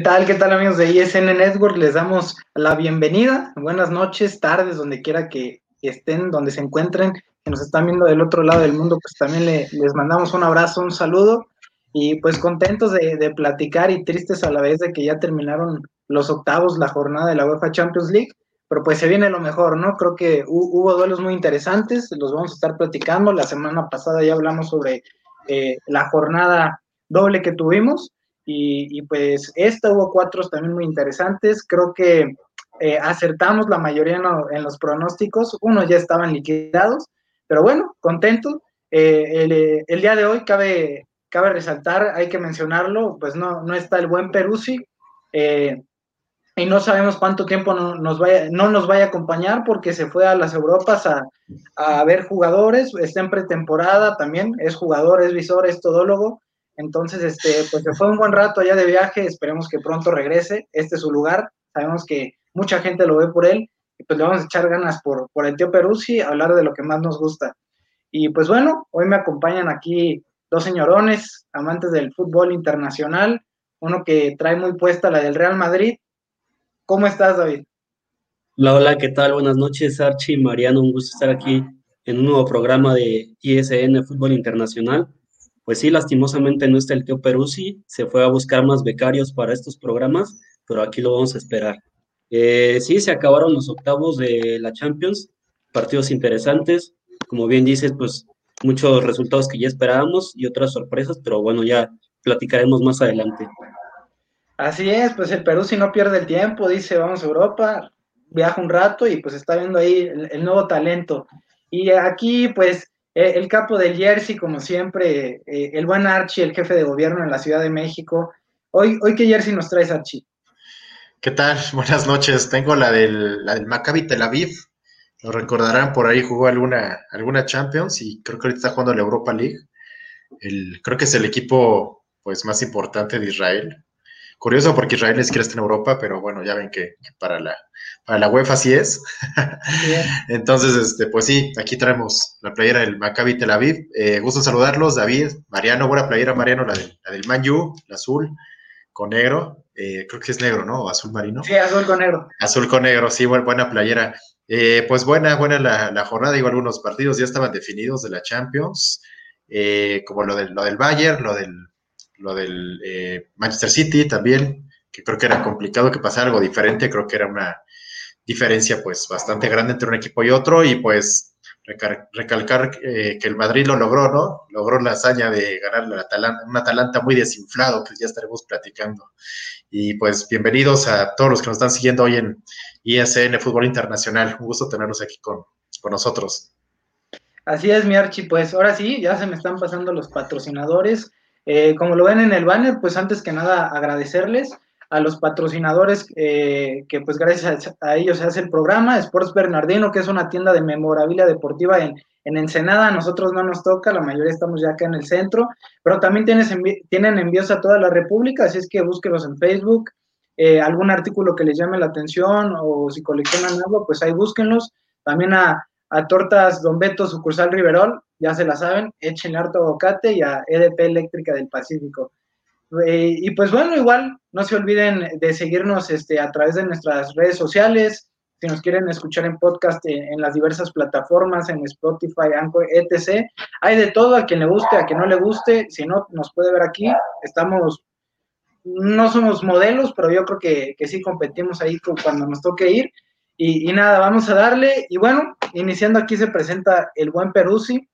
Tal? ¿Qué tal amigos de ISN Network? Les damos la bienvenida. Buenas noches, tardes, donde quiera que estén, donde se encuentren, que nos están viendo del otro lado del mundo, pues también le- les mandamos un abrazo, un saludo y pues contentos de, de platicar y tristes a la vez de que ya terminaron los octavos, la jornada de la UEFA Champions League, pero pues se viene lo mejor, ¿no? Creo que hu- hubo duelos muy interesantes, los vamos a estar platicando. La semana pasada ya hablamos sobre eh, la jornada doble que tuvimos. Y, y, pues esta hubo cuatro también muy interesantes. Creo que eh, acertamos la mayoría en, en los pronósticos. Unos ya estaban liquidados, pero bueno, contento. Eh, el, eh, el día de hoy cabe, cabe resaltar, hay que mencionarlo, pues no, no está el buen Peruzzi. eh, y no sabemos cuánto tiempo no nos, vaya, no nos vaya a acompañar porque se fue a las Europas a, a ver jugadores, está en pretemporada también, es jugador, es visor, es todólogo, entonces, este, pues se fue un buen rato allá de viaje, esperemos que pronto regrese, este es su lugar, sabemos que mucha gente lo ve por él, y pues le vamos a echar ganas por, por el tío Peruzzi, hablar de lo que más nos gusta. Y pues bueno, hoy me acompañan aquí dos señorones, amantes del fútbol internacional, uno que trae muy puesta la del Real Madrid. ¿Cómo estás, David? Hola, hola, ¿qué tal? Buenas noches, Archie, Mariano, un gusto estar aquí en un nuevo programa de ISN Fútbol Internacional. Pues sí, lastimosamente no está el tío Peruzzi, se fue a buscar más becarios para estos programas, pero aquí lo vamos a esperar. Eh, sí, se acabaron los octavos de la Champions, partidos interesantes, como bien dices, pues muchos resultados que ya esperábamos y otras sorpresas, pero bueno, ya platicaremos más adelante. Así es, pues el Perú no pierde el tiempo, dice vamos a Europa, viaja un rato y pues está viendo ahí el nuevo talento. Y aquí pues eh, el capo del Jersey, como siempre, eh, el buen Archie, el jefe de gobierno en la Ciudad de México. Hoy, hoy ¿qué Jersey nos traes, Archie? ¿Qué tal? Buenas noches. Tengo la del, la Maccabi Tel Aviv. Lo recordarán, por ahí jugó alguna, alguna Champions y creo que ahorita está jugando la Europa League. El, creo que es el equipo pues, más importante de Israel. Curioso porque Israel es quiere estar en Europa, pero bueno, ya ven que, que para, la, para la UEFA sí es. Bien. Entonces, este, pues sí, aquí traemos la playera del Maccabi Tel Aviv. Eh, gusto saludarlos, David, Mariano, buena playera, Mariano, la del, la del Man U, la azul con negro. Eh, creo que es negro, ¿no? O azul marino. Sí, azul con negro. Azul con negro, sí, buena, buena playera. Eh, pues buena, buena la, la, jornada. Digo, algunos partidos ya estaban definidos de la Champions, eh, como lo del, lo del Bayern, lo del, lo del eh, Manchester City también, que creo que era complicado que pasara algo diferente. Creo que era una diferencia, pues, bastante grande entre un equipo y otro. Y pues, recal recalcar eh, que el Madrid lo logró, ¿no? Logró la hazaña de ganar la Atalanta, un Atalanta muy desinflado, que ya estaremos platicando. Y pues, bienvenidos a todos los que nos están siguiendo hoy en ISN Fútbol Internacional. Un gusto tenerlos aquí con, con nosotros. Así es, mi Archi. Pues ahora sí, ya se me están pasando los patrocinadores. Eh, como lo ven en el banner, pues antes que nada agradecerles a los patrocinadores eh, que pues gracias a, ellos se hace el programa, Sports Bernardino, que es una tienda de memorabilia deportiva en, en Ensenada, a nosotros no nos toca, la mayoría estamos ya acá en el centro, pero también tienes tienen envíos a toda la República, así es que búsquelos en Facebook, eh, algún artículo que les llame la atención o si coleccionan algo, pues ahí búsquenlos, también a, a Tortas Don Beto, sucursal Riverol, ya se la saben, échenle harto aguacate y a EDP Eléctrica del Pacífico. Eh, y pues bueno, igual no se olviden de seguirnos este, a través de nuestras redes sociales. Si nos quieren escuchar en podcast en, las diversas plataformas, en Spotify, Anchor, etc. Hay de todo, a quien le guste, a quien no le guste. Si no, nos puede ver aquí. Estamos, no somos modelos, pero yo creo que, que sí competimos ahí cuando nos toque ir. Y, nada, vamos a darle. Y bueno, iniciando aquí se presenta el buen Peruzzi,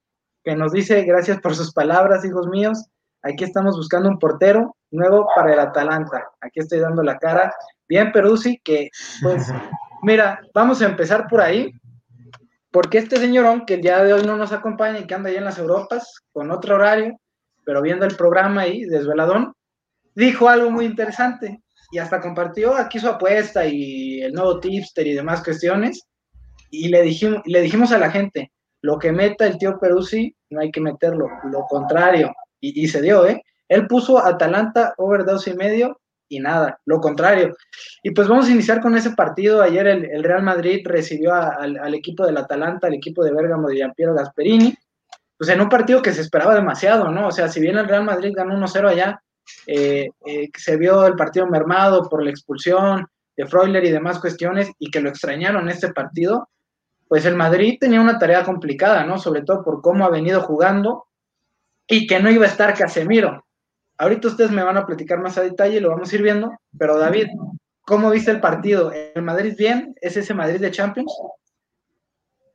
que nos dice, gracias por sus palabras, hijos míos. Aquí estamos buscando un portero nuevo para el Atalanta. Aquí estoy dando la cara. Bien, Peruzzi, que pues, mira, vamos a empezar por ahí, porque este señorón que el día de hoy no nos acompaña y que anda allá en las Europas con otro horario, pero viendo el programa ahí, desveladón, dijo algo muy interesante y hasta compartió aquí su apuesta y el nuevo tipster y demás cuestiones. Y le dijimos, le dijimos a la gente, lo que meta el tío Peruzzi, no hay que meterlo, lo contrario, y, se dio, ¿eh? Él puso Atalanta over dos y medio y nada, lo contrario. Y pues vamos a iniciar con ese partido. Ayer el, Real Madrid recibió al, equipo del Atalanta, al equipo de Bergamo de Giampiero Gasperini, pues en un partido que se esperaba demasiado, ¿no? O sea, si bien el Real Madrid ganó 1-0 allá, eh, eh, se vio el partido mermado por la expulsión de Freuler y demás cuestiones y que lo extrañaron este partido, pues el Madrid tenía una tarea complicada, ¿no? Sobre todo por cómo ha venido jugando y que no iba a estar Casemiro. Ahorita ustedes me van a platicar más a detalle, lo vamos a ir viendo, pero David, ¿cómo viste el partido? ¿El Madrid bien? ¿Es ese Madrid de Champions?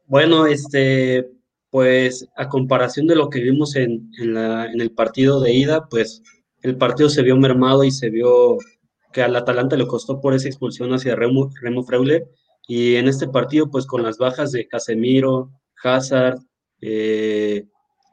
Bueno, este, pues a comparación de lo que vimos en, el partido de ida, pues el partido se vio mermado y se vio que al Atalanta le costó por esa expulsión hacia Remo, Remo Freuler. Y en este partido, pues con las bajas de Casemiro, Hazard, eh,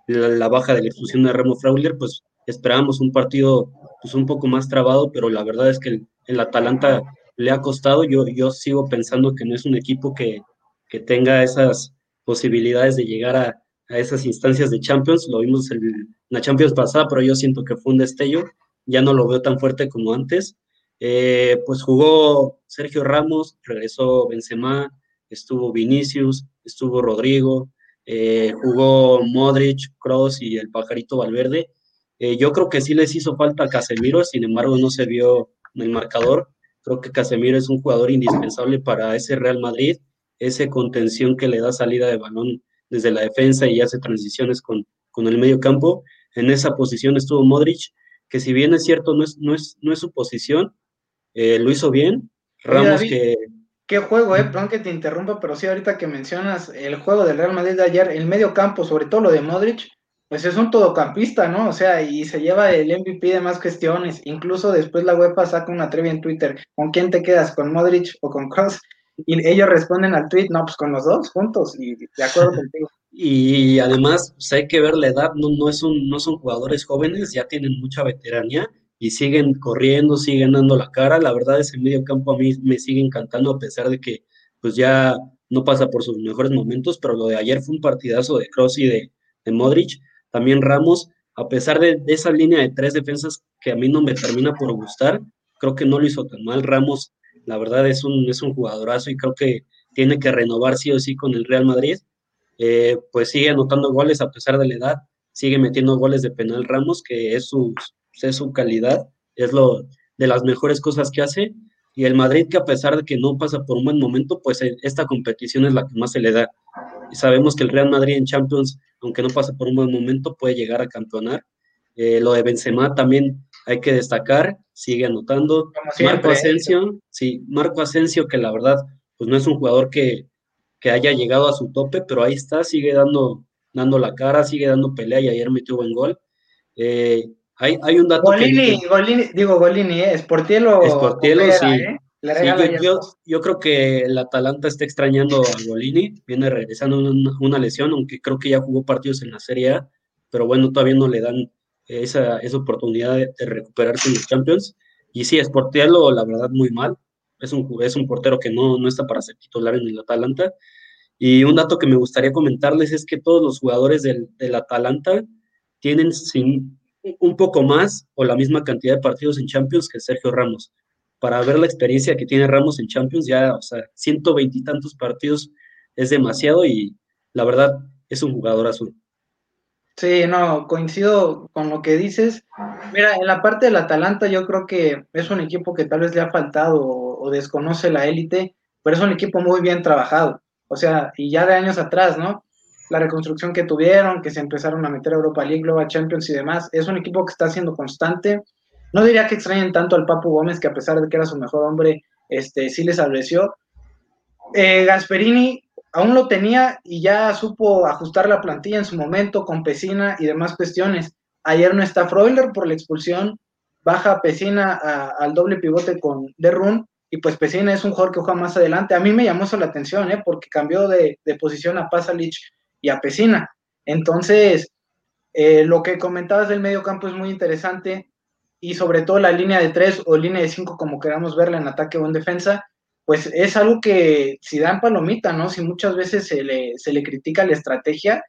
la, baja de la expulsión de Remo Frauler, pues esperábamos un partido pues un poco más trabado, pero la verdad es que el, Atalanta le ha costado. Yo, yo sigo pensando que no es un equipo que, que tenga esas posibilidades de llegar a, a, esas instancias de Champions. Lo vimos en la Champions pasada, pero yo siento que fue un destello. Ya no lo veo tan fuerte como antes. Eh, pues jugó Sergio Ramos, regresó Benzema, estuvo Vinicius, estuvo Rodrigo, eh, jugó Modric, Cross y el pajarito Valverde. Eh, yo creo que sí les hizo falta a Casemiro, sin embargo no se vio en el marcador. Creo que Casemiro es un jugador indispensable para ese Real Madrid, ese contención que le da salida de balón desde la defensa y hace transiciones con, con el medio campo. En esa posición estuvo Modric, que si bien es cierto, no es, no es, no es su posición, eh, lo hizo bien. Ramos que Qué juego, eh, perdón que te interrumpa, pero sí, ahorita que mencionas el juego del Real Madrid de ayer, el medio campo, sobre todo lo de Modric, pues es un todocampista, ¿no? O sea, y se lleva el MVP de más cuestiones. Incluso después la UEFA saca una trivia en Twitter, ¿con quién te quedas? ¿Con Modric o con Cross? Y ellos responden al tweet, no, pues con los dos juntos, y de acuerdo contigo. Y además, pues hay que ver la edad, no, no, es un, no son jugadores jóvenes, ya tienen mucha veteranía, y siguen corriendo, siguen dando la cara. La verdad, ese medio campo a mí me sigue encantando a pesar de que pues ya no pasa por sus mejores momentos, pero lo de ayer fue un partidazo de Cross y de, Modric. También Ramos, a pesar de, esa línea de tres defensas que a mí no me termina por gustar, creo que no lo hizo tan mal. Ramos, la verdad, es un, es un jugadorazo y creo que tiene que renovar sí o sí con el Real Madrid. Eh, pues sigue anotando goles a pesar de la edad, sigue metiendo goles de penal Ramos, que es su, es su calidad, es lo de las mejores cosas que hace. Y el Madrid, que a pesar de que no pasa por un buen momento, pues eh, esta competición es la que más se le da. Y sabemos que el Real Madrid en Champions, aunque no pasa por un buen momento, puede llegar a campeonar. Eh, lo de Benzema también hay que destacar, sigue anotando. Marco Asensio, sí, Marco Asensio, que la verdad, pues no es un jugador que, que haya llegado a su tope, pero ahí está, sigue dando, dando la cara, sigue dando pelea y ayer metió buen gol. Eh, hay, hay un dato. Golini, Golini digo Golini, ¿eh? Sportielo. Sportielo, sí. ¿eh? yo, yo, creo que el Atalanta está extrañando a Golini, viene regresando una, una, lesión, aunque creo que ya jugó partidos en la Serie A, pero bueno, todavía no le dan esa, esa oportunidad de, recuperarse en los Champions. Y sí, Sportielo, la verdad, muy mal. Es un, es un portero que no, no está para ser titular en el Atalanta. Y un dato que me gustaría comentarles es que todos los jugadores del, del Atalanta tienen sin, un poco más o la misma cantidad de partidos en Champions que Sergio Ramos. Para ver la experiencia que tiene Ramos en Champions, ya, o sea, ciento veintitantos partidos es demasiado y la verdad es un jugador azul. Sí, no, coincido con lo que dices. Mira, en la parte del Atalanta yo creo que es un equipo que tal vez le ha faltado o, o desconoce la élite, pero es un equipo muy bien trabajado. O sea, y ya de años atrás, ¿no? La reconstrucción que tuvieron, que se empezaron a meter a Europa League, Global Champions y demás, es un equipo que está siendo constante. No diría que extrañen tanto al Papu Gómez, que a pesar de que era su mejor hombre, este, sí les adverció. Eh, Gasperini aún lo tenía y ya supo ajustar la plantilla en su momento con Pesina y demás cuestiones. Ayer no está Freuler por la expulsión, baja Pesina al doble pivote con Derrun y pues Pesina es un jugador que juega más adelante. A mí me llamó eso la atención, ¿eh? porque cambió de, de posición a Pasalic y a Pesina. Entonces, eh, lo que comentabas del medio campo es muy interesante y sobre todo la línea de tres o línea de cinco, como queramos verla en ataque o en defensa, pues es algo que si dan palomita, ¿no? Si muchas veces se le, se le critica la estrategia,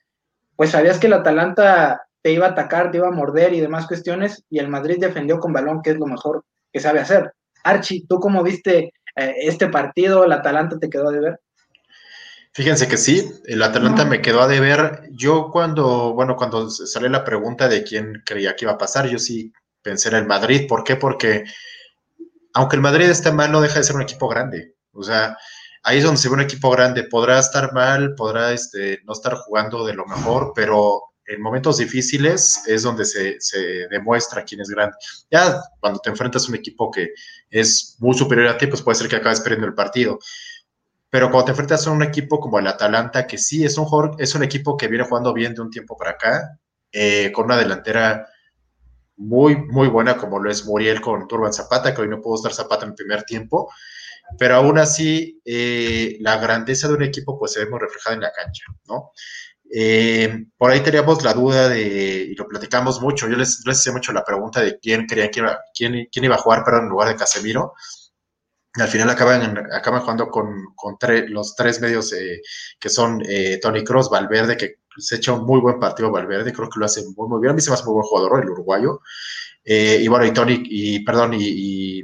pues sabías que el Atalanta te iba a atacar, te iba a morder y demás cuestiones, y el Madrid defendió con balón, que es lo mejor que sabe hacer. Archie, ¿tú cómo viste eh, este partido? ¿El Atalanta te quedó de ver? Fíjense que sí, el Atalanta me quedó a deber. Yo cuando, bueno, cuando sale la pregunta de quién creía que iba a pasar, yo sí pensé en el Madrid. ¿Por qué? Porque aunque el Madrid esté mal, no deja de ser un equipo grande. O sea, ahí es donde se ve un equipo grande. Podrá estar mal, podrá este, no estar jugando de lo mejor, pero en momentos difíciles es donde se, se, demuestra quién es grande. Ya cuando te enfrentas a un equipo que es muy superior a ti, pues puede ser que acabes perdiendo el partido. Pero cuando te enfrentas a un equipo como el Atalanta, que sí es un, es un equipo que viene jugando bien de un tiempo para acá, eh, con una delantera muy, muy buena como lo es Muriel con Turban Zapata, que hoy no pudo estar Zapata en el primer tiempo, pero aún así eh, la grandeza de un equipo pues se ve muy reflejada en la cancha, ¿no? Eh, por ahí teníamos la duda de, y lo platicamos mucho, yo les, les hice mucho la pregunta de quién creían que iba, quién, quién iba a jugar pero en lugar de Casemiro, al final acaban, acaban jugando con, con los tres medios eh, que son eh, Tony Cross, Valverde, que se echa un muy buen partido Valverde, creo que lo hace muy, muy bien. A mí se me hace muy buen jugador, el uruguayo. Eh, y bueno, y Tony, y perdón, y, y,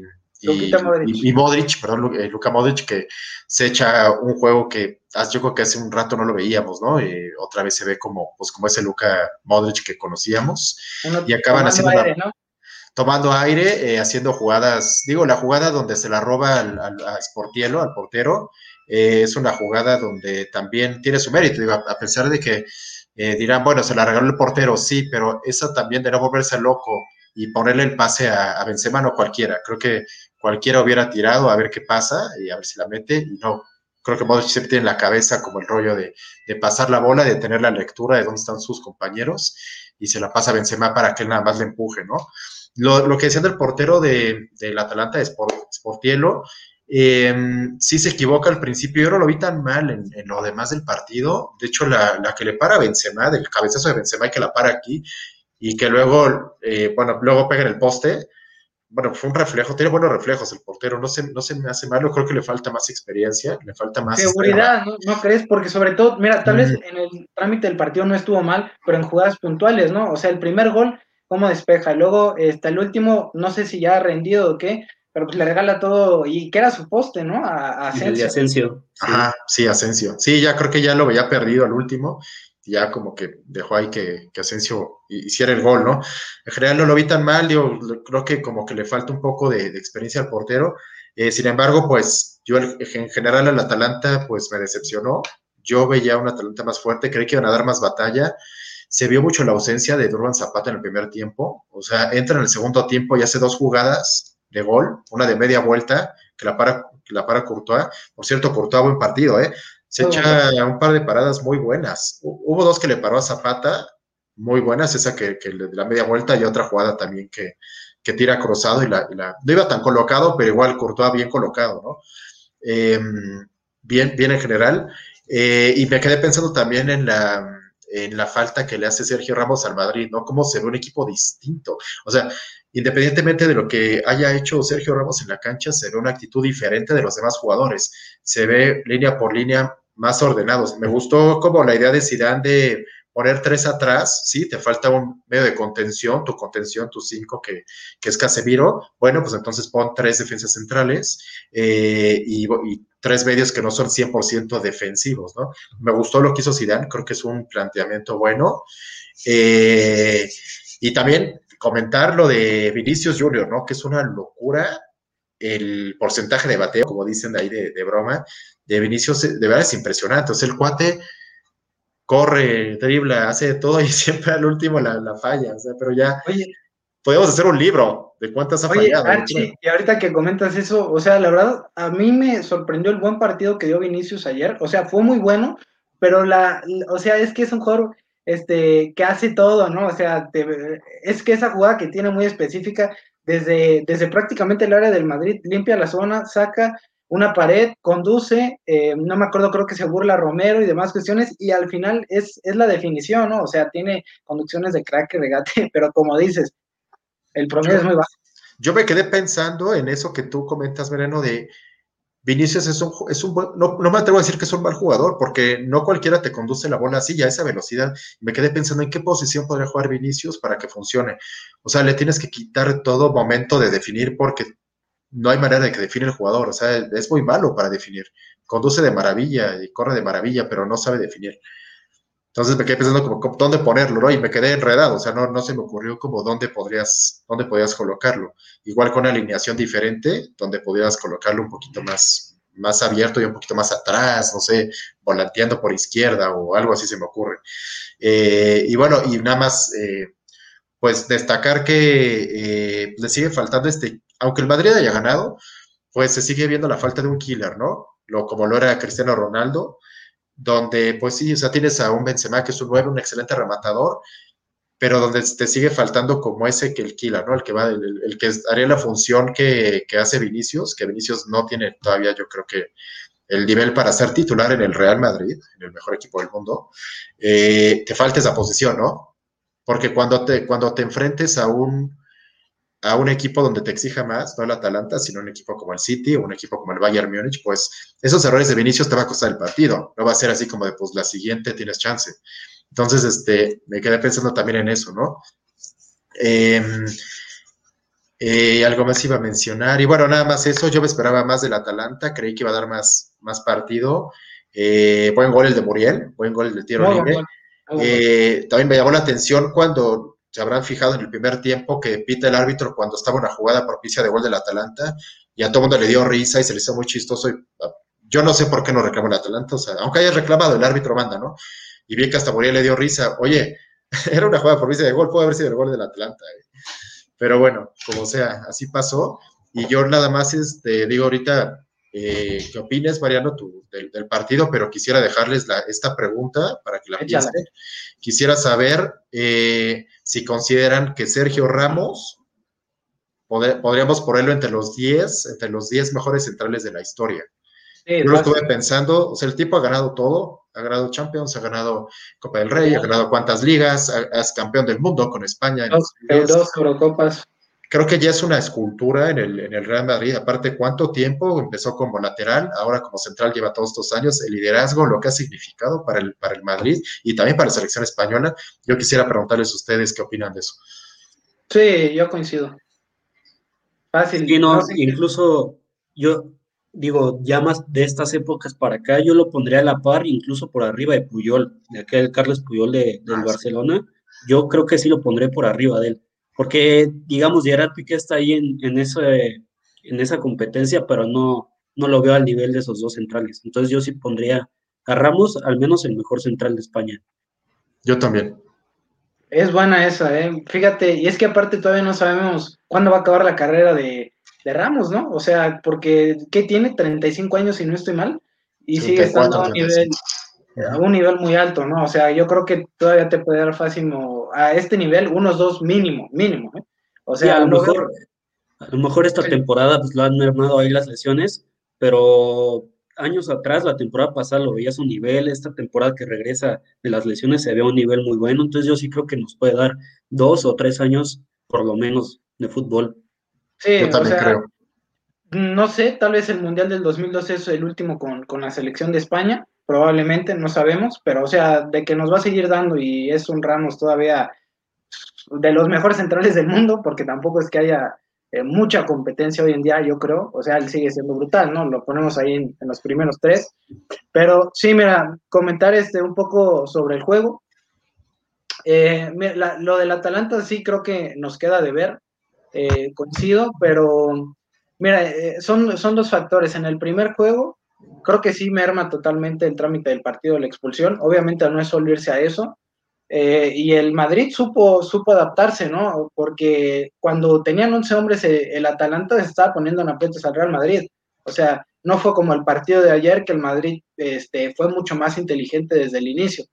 Modric. y, Modric, perdón, eh, Luca Modric, que se echa un juego que yo creo que hace un rato no lo veíamos, ¿no? Eh, otra vez se ve como, pues, como ese Luca Modric que conocíamos. Uno, y acaban haciendo aire, una, ¿no? Tomando aire, eh, haciendo jugadas, digo, la jugada donde se la roba al, al a Sportielo, al portero, eh, es una jugada donde también tiene su mérito, digo, a, pesar de que eh, dirán, bueno, se la regaló el portero, sí, pero esa también de no volverse loco y ponerle el pase a, a Benzema, no cualquiera, creo que cualquiera hubiera tirado a ver qué pasa y a ver si la mete, y no, creo que Modric siempre tiene en la cabeza como el rollo de, de, pasar la bola, de tener la lectura de dónde están sus compañeros, y se la pasa a Benzema para que él nada más le empuje, ¿no? Lo, lo que decían del portero de, del Atalanta, de Sport, Sportielo, eh, sí se equivoca al principio, yo no lo vi tan mal en, en lo demás del partido, de hecho la, la, que le para a Benzema, del cabezazo de Benzema y que la para aquí, y que luego, eh, bueno, luego pega en el poste, bueno, fue un reflejo, tiene buenos reflejos el portero, no se, no se me hace malo, creo que le falta más experiencia, le falta más... Seguridad, ¿no, ¿no, crees? Porque sobre todo, mira, tal mm. vez en el trámite del partido no estuvo mal, pero en jugadas puntuales, ¿no? O sea, el primer gol, cómo despeja, luego está el último, no sé si ya ha rendido o qué, pero pues le regala todo, y que era su poste, ¿no? A, a Asensio. El de Asensio. Sí. Ajá, sí, Asensio. Sí, ya creo que ya lo había perdido al último, ya como que dejó ahí que, que, Asensio hiciera el gol, ¿no? En general no lo vi tan mal, yo creo que como que le falta un poco de, de experiencia al portero. Eh, sin embargo, pues yo en general al Atalanta pues me decepcionó. Yo veía un Atalanta más fuerte, creí que iban a dar más batalla. Se vio mucho la ausencia de Durban Zapata en el primer tiempo. O sea, entra en el segundo tiempo y hace dos jugadas de gol, una de media vuelta, que la para, que la para Courtois. Por cierto, Courtois, buen partido, ¿eh? Se oh, echa bueno. un par de paradas muy buenas. Hubo dos que le paró a Zapata, muy buenas, esa que, que de la media vuelta y otra jugada también que, que tira cruzado y la, y la, no iba tan colocado, pero igual Courtois bien colocado, ¿no? Eh, bien, bien en general. Eh, y me quedé pensando también en la, en la falta que le hace Sergio Ramos al Madrid, ¿no? Cómo se ve un equipo distinto. O sea, independientemente de lo que haya hecho Sergio Ramos en la cancha, se ve una actitud diferente de los demás jugadores. Se ve línea por línea más ordenados. Me gustó como la idea de Zidane de poner tres atrás, sí, te falta un medio de contención, tu contención, tu cinco, que, que es Casemiro, bueno, pues entonces pon tres defensas centrales eh, y, y, tres medios que no son 100% defensivos, ¿no? Me gustó lo que hizo Zidane, creo que es un planteamiento bueno. Eh, y también comentar lo de Vinicius Junior, ¿no? Que es una locura el porcentaje de bateo, como dicen de ahí de, broma, de Vinicius, de verdad es impresionante. O sea, el cuate corre, dribla, hace todo y siempre al último la, falla. O sea, pero ya Oye, podemos hacer un libro de cuántas ha Oye, Archie, y ahorita que comentas eso, o sea, la verdad, a mí me sorprendió el buen partido que dio Vinicius ayer. O sea, fue muy bueno, pero la, o sea, es que es un jugador este, que hace todo, ¿no? O sea, es que esa jugada que tiene muy específica, desde, desde prácticamente el área del Madrid, limpia la zona, saca una pared, conduce, eh, no me acuerdo, creo que se burla Romero y demás cuestiones, y al final es, es la definición, ¿no? O sea, tiene conducciones de crack regate, pero como dices, el promedio es muy bajo. Yo me quedé pensando en eso que tú comentas, Vereno, de Vinicius es un, es un buen, no, no, me atrevo a decir que es un mal jugador, porque no cualquiera te conduce la bola así, a esa velocidad. Me quedé pensando en qué posición podría jugar Vinicius para que funcione. O sea, le tienes que quitar todo momento de definir porque no hay manera de que define el jugador. O sea, es muy malo para definir. Conduce de maravilla y corre de maravilla, pero no sabe definir. Entonces me quedé pensando como, dónde ponerlo, ¿no? Y me quedé enredado, o sea, no, no se me ocurrió como dónde podrías, dónde podrías colocarlo. Igual con una alineación diferente, donde podrías colocarlo un poquito más, más abierto y un poquito más atrás, no sé, volanteando por izquierda o algo así se me ocurre. Eh, y bueno, y nada más, eh, pues destacar que eh, le sigue faltando este, aunque el Madrid haya ganado, pues se sigue viendo la falta de un killer, ¿no? Lo, como lo era Cristiano Ronaldo donde pues sí, o sea, tienes a un Benzema que es un 9, un excelente rematador, pero donde te sigue faltando como ese que el killer, ¿no? El que va, el, que haría la función que, hace Vinicius, que Vinicius no tiene todavía, yo creo que el nivel para ser titular en el Real Madrid, en el mejor equipo del mundo, eh, te falta esa posición, ¿no? Porque cuando te, cuando te enfrentes a un, a un equipo donde te exija más, no el Atalanta, sino un equipo como el City o un equipo como el Bayern Múnich, pues esos errores de Vinicius te va a costar el partido. No va a ser así como de, pues la siguiente tienes chance. Entonces, este, me quedé pensando también en eso, ¿no? Em, eh, algo más iba a mencionar. Y bueno, nada más eso. Yo me esperaba más del Atalanta. Creí que iba a dar más, más partido. Eh, buen gol el de Muriel. Buen gol el de tiro libre. Eh, también me llamó la atención cuando se habrán fijado en el primer tiempo que pita el árbitro cuando estaba una jugada propicia de gol del Atalanta y a todo mundo le dio risa y se le hizo muy chistoso. Y, ah, yo no sé por qué no reclamó el Atalanta, o sea, aunque haya reclamado, el árbitro manda, ¿no? Y vi que hasta Muriel le dio risa. Oye, era una jugada propicia de gol, puede haber sido el gol del Atalanta. Eh. Pero bueno, como sea, así pasó. Y yo nada más este, digo ahorita, eh, ¿qué opinas, Mariano, del, partido? Pero quisiera dejarles esta pregunta para que la piensen. Quisiera saber eh, si consideran que Sergio Ramos podríamos ponerlo entre los 10, entre los 10 mejores centrales de la historia. Yo lo estuve pensando, o sea, el tipo ha ganado todo, ha ganado Champions, ha ganado Copa del Rey, ha ganado cuantas ligas, es campeón del mundo con España. Dos, dos Eurocopas creo que ya es una escultura en el, en el, Real Madrid. Aparte, cuánto tiempo empezó como lateral, ahora como central lleva todos estos años, el liderazgo, lo que ha significado para el, para el Madrid y también para la selección española. Yo quisiera preguntarles a ustedes qué opinan de eso. Sí, yo coincido. Fácil. Y no, incluso yo digo, ya más de estas épocas para acá, yo lo pondría a la par, incluso por arriba de Puyol, de aquel Carlos Puyol de, del ah, Barcelona. Yo creo que sí lo pondré por arriba de él porque digamos Gerard Piqué está ahí en, en, en esa competencia, pero no, no lo veo al nivel de esos dos centrales. Entonces yo sí pondría a Ramos al menos el mejor central de España. Yo también. Es buena esa, ¿eh? Fíjate, y es que aparte todavía no sabemos cuándo va a acabar la carrera de, de Ramos, ¿no? O sea, porque ¿qué tiene? 35 años, si no estoy mal, y sigue estando a un nivel a un nivel muy alto, ¿no? O sea, yo creo que todavía te puede dar fácil a este nivel, unos dos mínimo, mínimo, ¿eh? O sea, a, lo mejor, a lo mejor esta temporada pues lo han mermado ahí las lesiones, pero años atrás, la temporada pasada lo veías un nivel, esta temporada que regresa de las lesiones se ve a un nivel muy bueno, entonces yo sí creo que nos puede dar dos o tres años por lo menos de fútbol. Sí, yo también creo. No sé, tal vez el Mundial del 2012 es el último con, con la selección de España, probablemente, no sabemos, pero o sea, de que nos va a seguir dando y es un Ramos todavía de los mejores centrales del mundo, porque tampoco es que haya eh, mucha competencia hoy en día, yo creo. O sea, él sigue siendo brutal, ¿no? Lo ponemos ahí en, los primeros tres. Pero sí, mira, comentar este, un poco sobre el juego. Eh, lo del Atalanta sí creo que nos queda de ver, eh, coincido, pero mira, son, son dos factores. En el primer juego, creo que sí merma totalmente el trámite del partido de la expulsión. Obviamente no es solo irse a eso, eh, y el Madrid supo, supo adaptarse, ¿no? Porque cuando tenían 11 hombres, eh, el Atalanta se estaba poniendo en aprietos al Real Madrid. O sea, no fue como el partido de ayer que el Madrid este, fue mucho más inteligente desde el inicio.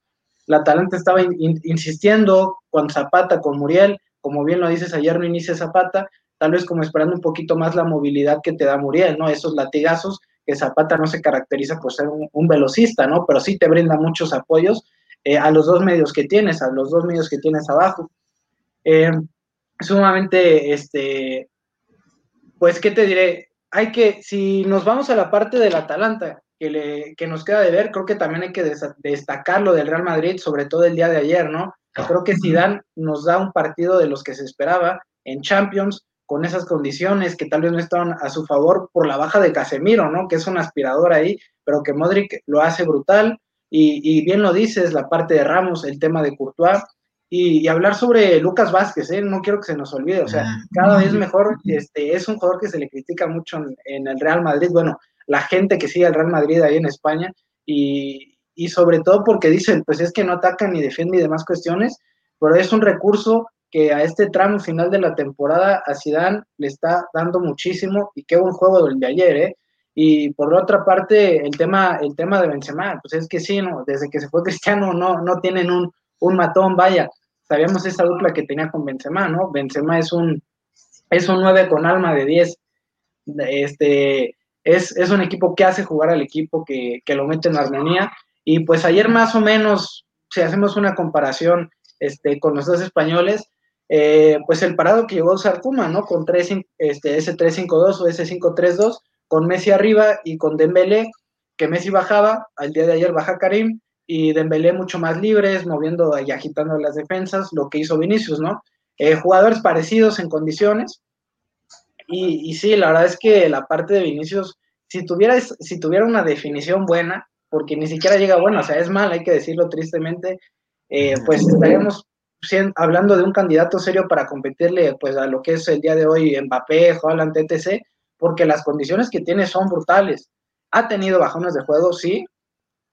El Atalanta estaba insistiendo con Zapata, con Muriel, como bien lo dices, ayer no inicia Zapata, tal vez como esperando un poquito más la movilidad que te da Muriel, ¿no? Esos latigazos que Zapata no se caracteriza por ser un, un velocista, ¿no? Pero sí te brinda muchos apoyos eh, a los dos medios que tienes, a los dos medios que tienes abajo. Eh, sumamente, este, pues, ¿qué te diré? Hay que, si nos vamos a la parte del Atalanta, que, le, que nos queda de ver, creo que también hay que destacar lo del Real Madrid, sobre todo el día de ayer, ¿no? Creo que Zidane nos da un partido de los que se esperaba en Champions, con esas condiciones que tal vez no estaban a su favor por la baja de Casemiro, ¿no? Que es un aspirador ahí, pero que Modric lo hace brutal. Y, bien lo dices, la parte de Ramos, el tema de Courtois, y, hablar sobre Lucas Vázquez, ¿eh? no quiero que se nos olvide, o sea, cada vez mejor, este, es un jugador que se le critica mucho en, el Real Madrid, bueno, la gente que sigue al Real Madrid ahí en España, y, y sobre todo porque dicen, pues es que no ataca ni defiende y demás cuestiones, pero es un recurso que a este tramo final de la temporada a Zidane le está dando muchísimo y qué buen juego del de ayer, ¿eh? Y por otra parte, el tema, el tema de Benzema, pues es que sí, ¿no? Desde que se fue Cristiano no, no tienen un, un matón, vaya. Sabíamos esa dupla que tenía con Benzema, ¿no? Benzema es un, es un 9 con alma de 10. Este, es, es un equipo que hace jugar al equipo, que, que lo mete en armonía. Y pues ayer más o menos, si hacemos una comparación este, con los dos españoles, eh, pues el parado que llevó Sarkuma, ¿no? Con 3, este, ese 3-5-2 o ese 5-3-2, con Messi arriba y con Dembélé, que Messi bajaba, al día de ayer baja Karim, y Dembélé mucho más libres, moviendo y agitando las defensas, lo que hizo Vinicius, ¿no? Eh, jugadores parecidos en condiciones, y, sí, la verdad es que la parte de Vinicius, si tuviera, si tuviera una definición buena, porque ni siquiera llega bueno, o sea, es mal, hay que decirlo tristemente, eh, pues estaríamos hablando de un candidato serio para competirle pues a lo que es el día de hoy Mbappé, Haaland, etc., porque las condiciones que tiene son brutales. Ha tenido bajones de juego, sí,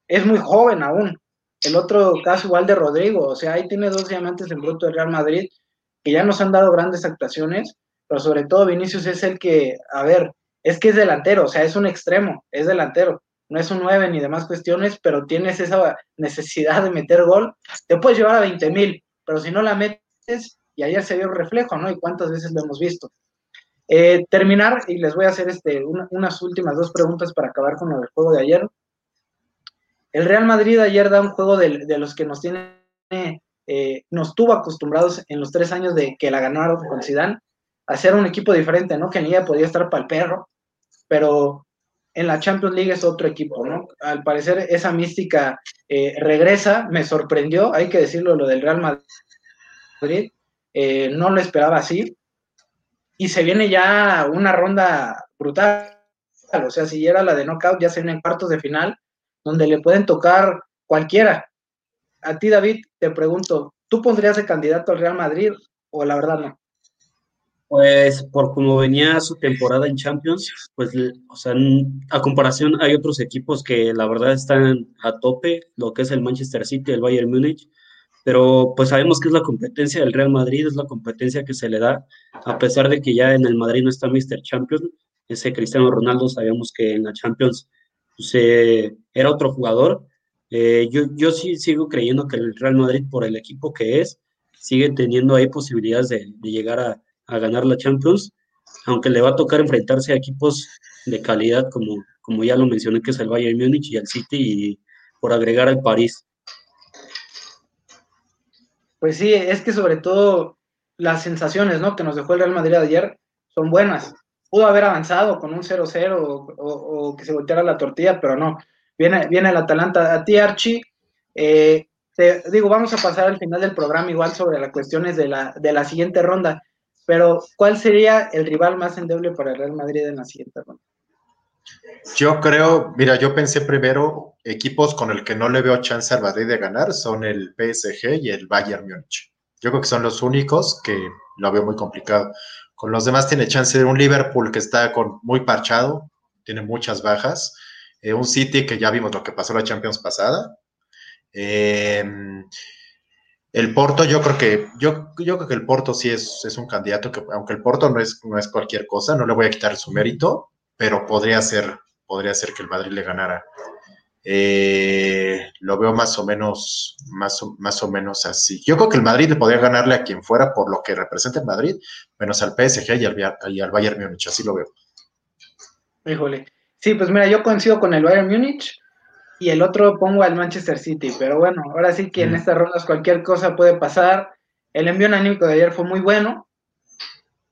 es muy joven aún. El otro caso igual de Rodrigo, o sea, ahí tiene dos diamantes en bruto de Real Madrid que ya nos han dado grandes actuaciones, pero sobre todo Vinicius es el que, a ver, es que es delantero, o sea, es un extremo, es delantero, no es un 9 ni demás cuestiones, pero tienes esa necesidad de meter gol, te puedes llevar a 20 mil, pero si no la metes, y ayer se vio el reflejo, ¿no? Y cuántas veces lo hemos visto. Eh, terminar, y les voy a hacer este, unas últimas dos preguntas para acabar con el juego de ayer. El Real Madrid ayer da un juego de, los que nos tiene, eh, nos tuvo acostumbrados en los tres años de que la ganaron con Zidane, a ser un equipo diferente, ¿no? Que ni ella podía estar para el perro, pero en la Champions League es otro equipo, ¿no? Al parecer esa mística eh, regresa, me sorprendió, hay que decirlo, lo del Real Madrid, no lo esperaba así, y se viene ya una ronda brutal. O sea, si era la de knockout, ya se vienen cuartos de final, donde le pueden tocar cualquiera. A ti, David, te pregunto, ¿tú pondrías de candidato al Real Madrid o la verdad no? Pues por como venía su temporada en Champions, pues, o sea, a comparación hay otros equipos que la verdad están a tope, lo que es el Manchester City, el Bayern Múnich, pero pues sabemos que es la competencia del Real Madrid, es la competencia que se le da, a pesar de que ya en el Madrid no está Mr. Champion, ese Cristiano Ronaldo sabíamos que en la Champions pues, eh, era otro jugador. Eh, yo, yo sí sigo creyendo que el Real Madrid, por el equipo que es, sigue teniendo ahí posibilidades de, llegar a, a, ganar la Champions, aunque le va a tocar enfrentarse a equipos de calidad, como, como ya lo mencioné, que es el Bayern Múnich y el City, y por agregar al París. Pues sí, es que sobre todo las sensaciones ¿no? que nos dejó el Real Madrid ayer son buenas. Pudo haber avanzado con un 0-0 o, que se volteara la tortilla, pero no. Viene, viene el Atalanta. A ti, Archie, eh, te digo, vamos a pasar al final del programa igual sobre las cuestiones de la, de la siguiente ronda. Pero ¿cuál sería el rival más endeble para el Real Madrid en la siguiente ronda? Yo creo, mira, yo pensé primero, equipos con el que no le veo chance al Madrid de ganar son el PSG y el Bayern Múnich. Yo creo que son los únicos que lo veo muy complicado. Con los demás tiene chance de un Liverpool que está con, muy parchado, tiene muchas bajas. Eh, un City que ya vimos lo que pasó la Champions pasada. Eh, el Porto, yo creo que, yo, yo creo que el Porto sí es, es, un candidato que, aunque el Porto no es, no es cualquier cosa, no le voy a quitar su mérito, pero podría ser, podría ser que el Madrid le ganara. Eh, lo veo más o menos, más o, más o menos así. Yo creo que el Madrid le podría ganarle a quien fuera por lo que representa el Madrid, menos al PSG y al, y al Bayern Múnich, así lo veo. Híjole. Sí, pues mira, yo coincido con el Bayern Múnich y el otro pongo al Manchester City, pero bueno, ahora sí que en estas rondas cualquier cosa puede pasar. El envío anímico de ayer fue muy bueno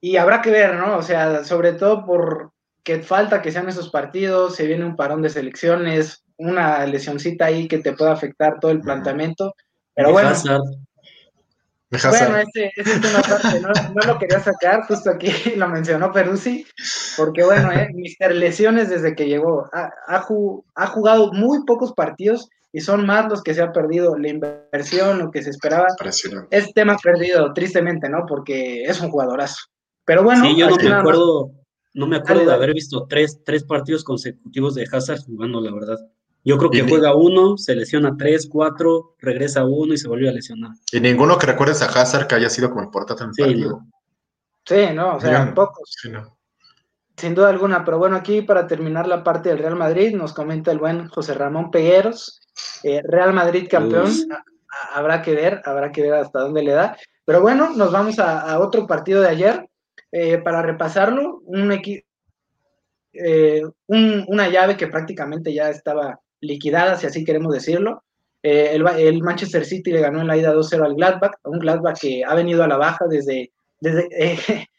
y habrá que ver, ¿no? O sea, sobre todo por que falta que sean esos partidos, se viene un parón de selecciones, una lesioncita ahí que te pueda afectar todo el planteamiento, pero bueno. Bueno, ese, ese es una parte, no, no, lo quería sacar, justo aquí lo mencionó Peruzzi, porque bueno, eh, Mister Lesiones desde que llegó, ha, ha, ha, jugado muy pocos partidos y son más los que se ha perdido, la inversión, lo que se esperaba, es tema perdido, tristemente, ¿no? Porque es un jugadorazo. Pero bueno, sí, yo no me acuerdo, no me acuerdo de haber visto tres, tres partidos consecutivos de Hazard jugando, la verdad. Yo creo que juega uno, se lesiona tres, cuatro, regresa uno y se vuelve a lesionar. Y ninguno que recuerdes a Hazard que haya sido como el portátil en el sí, partido. No. Sí, no, o sea, pocos. Sí, no. Sin duda alguna, pero bueno, aquí para terminar la parte del Real Madrid, nos comenta el buen José Ramón Pegueros, eh, Real Madrid campeón, a, habrá que ver, habrá que ver hasta dónde le da. Pero bueno, nos vamos a, a otro partido de ayer, eh, para repasarlo, un, eh, un, una llave que prácticamente ya estaba liquidada, si así queremos decirlo. Eh, el, Manchester City le ganó en la ida 2-0 al Gladbach, un Gladbach que ha venido a la baja desde, desde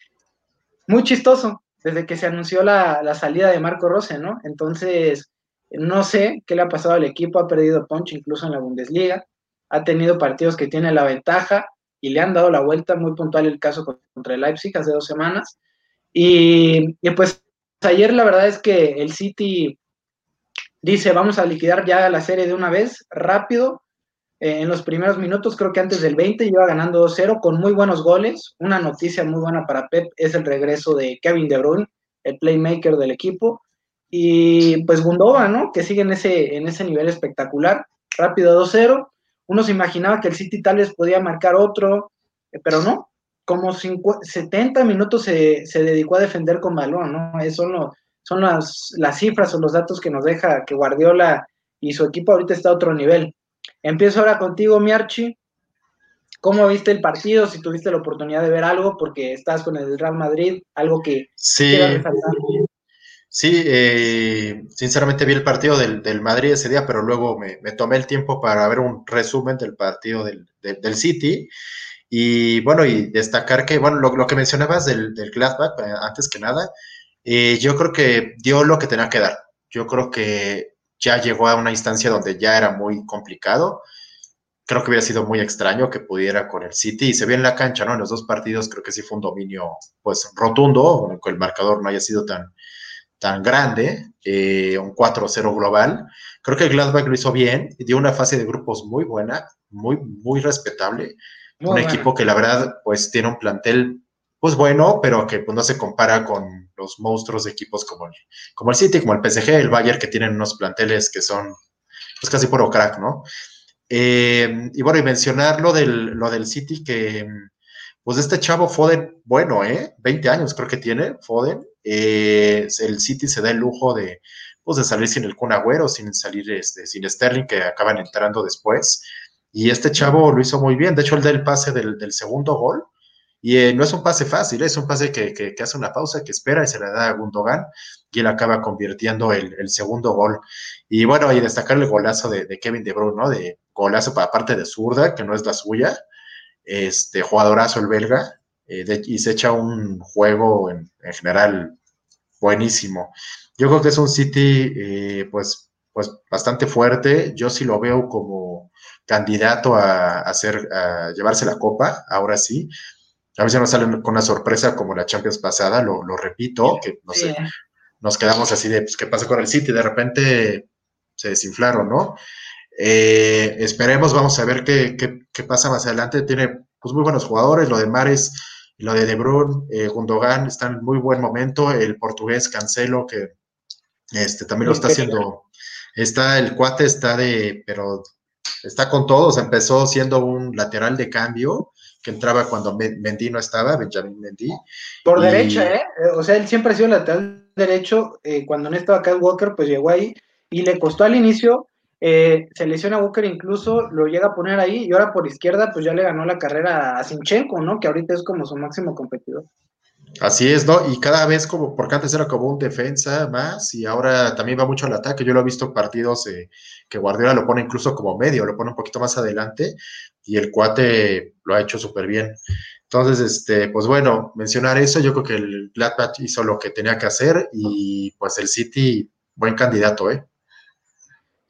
muy chistoso, desde que se anunció la, la, salida de Marco Rose, ¿no? Entonces, no sé qué le ha pasado al equipo, ha perdido punch incluso en la Bundesliga, ha tenido partidos que tiene la ventaja y le han dado la vuelta, muy puntual el caso contra el Leipzig hace dos semanas. Y, y pues ayer la verdad es que el City dice, vamos a liquidar ya la serie de una vez, rápido. Eh, en los primeros minutos, creo que antes del 20, iba ganando 2-0 con muy buenos goles. Una noticia muy buena para Pep es el regreso de Kevin De Bruyne, el playmaker del equipo. Y pues Gundova, ¿no? Que sigue en ese, en ese nivel espectacular. Rápido 2-0. Uno se imaginaba que el City tal vez podía marcar otro, eh, pero no. Como 50, 70 minutos se, se, dedicó a defender con balón, ¿no? Eso no, son las, las cifras o los datos que nos deja que Guardiola y su equipo ahorita está a otro nivel. Empiezo ahora contigo, Miarchi. ¿Cómo viste el partido? Si tuviste la oportunidad de ver algo, porque estás con el Real Madrid, algo que sí. Sí, eh, sinceramente vi el partido del, del, Madrid ese día, pero luego me, me, tomé el tiempo para ver un resumen del partido del, del, del City. Y bueno, y destacar que, bueno, lo, lo que mencionabas del, del Gladbach, eh, antes que nada, eh, yo creo que dio lo que tenía que dar. Yo creo que ya llegó a una instancia donde ya era muy complicado. Creo que hubiera sido muy extraño que pudiera con el City y se vio en la cancha, ¿no? En los dos partidos creo que sí fue un dominio, pues, rotundo, aunque el marcador no haya sido tan, tan grande, eh, un 4-0 global. Creo que Gladbach lo hizo bien, dio una fase de grupos muy buena, muy, muy respetable. Muy un buena. equipo que la verdad, pues, tiene un plantel pues bueno, pero que pues, no se compara con los monstruos de equipos como el, City, como el PSG, el Bayern, que tienen unos planteles que son pues casi puro crack, ¿no? Eh, y bueno, y mencionar lo del, City, que pues este chavo Foden, bueno, ¿eh? 20 años creo que tiene Foden. Eh, el City se da el lujo de, pues, de salir sin el Kun Agüero, sin salir este, sin Sterling, que acaban entrando después. Y este chavo lo hizo muy bien. De hecho, el del pase del segundo gol, y eh, no es un pase fácil, es un pase que, que, hace una pausa, que espera y se le da a Gundogan y él acaba convirtiendo el, segundo gol. Y bueno, y destacar el golazo de, de, Kevin De Bruyne, ¿no? De golazo para parte de zurda, que no es la suya, este jugadorazo el belga, eh, de, y se echa un juego en, en, general buenísimo. Yo creo que es un City, eh, pues, pues bastante fuerte. Yo sí lo veo como candidato a, a, hacer, a llevarse la copa, ahora sí a veces nos salen con una sorpresa como la Champions pasada, lo, repito, que no sé, nos quedamos así de, pues, ¿qué pasa con el City? De repente se desinflaron, ¿no? Eh, esperemos, vamos a ver qué, qué, pasa más adelante. Tiene pues, muy buenos jugadores, lo de Mares, lo de De Bruyne, eh, Gundogan están en muy buen momento. El portugués Cancelo, que este, también lo está haciendo. Está, el cuate está de, pero está con todos. Empezó siendo un lateral de cambio que entraba cuando Mendy no estaba, Benjamin Mendy. Por derecha, ¿eh? O sea, él siempre ha sido lateral derecho. Eh, cuando no estaba Kyle Walker, pues llegó ahí y le costó al inicio. Eh, se lesiona a Walker incluso, lo llega a poner ahí y ahora por izquierda pues ya le ganó la carrera a Sinchenko, ¿no? Que ahorita es como su máximo competidor. Así es, ¿no? Y cada vez como, porque antes era como un defensa más y ahora también va mucho al ataque. Yo lo he visto partidos eh, que Guardiola lo pone incluso como medio, lo pone un poquito más adelante y el cuate lo ha hecho súper bien. Entonces, este, pues bueno, mencionar eso, yo creo que el Gladbach hizo lo que tenía que hacer y pues el City, buen candidato, ¿eh?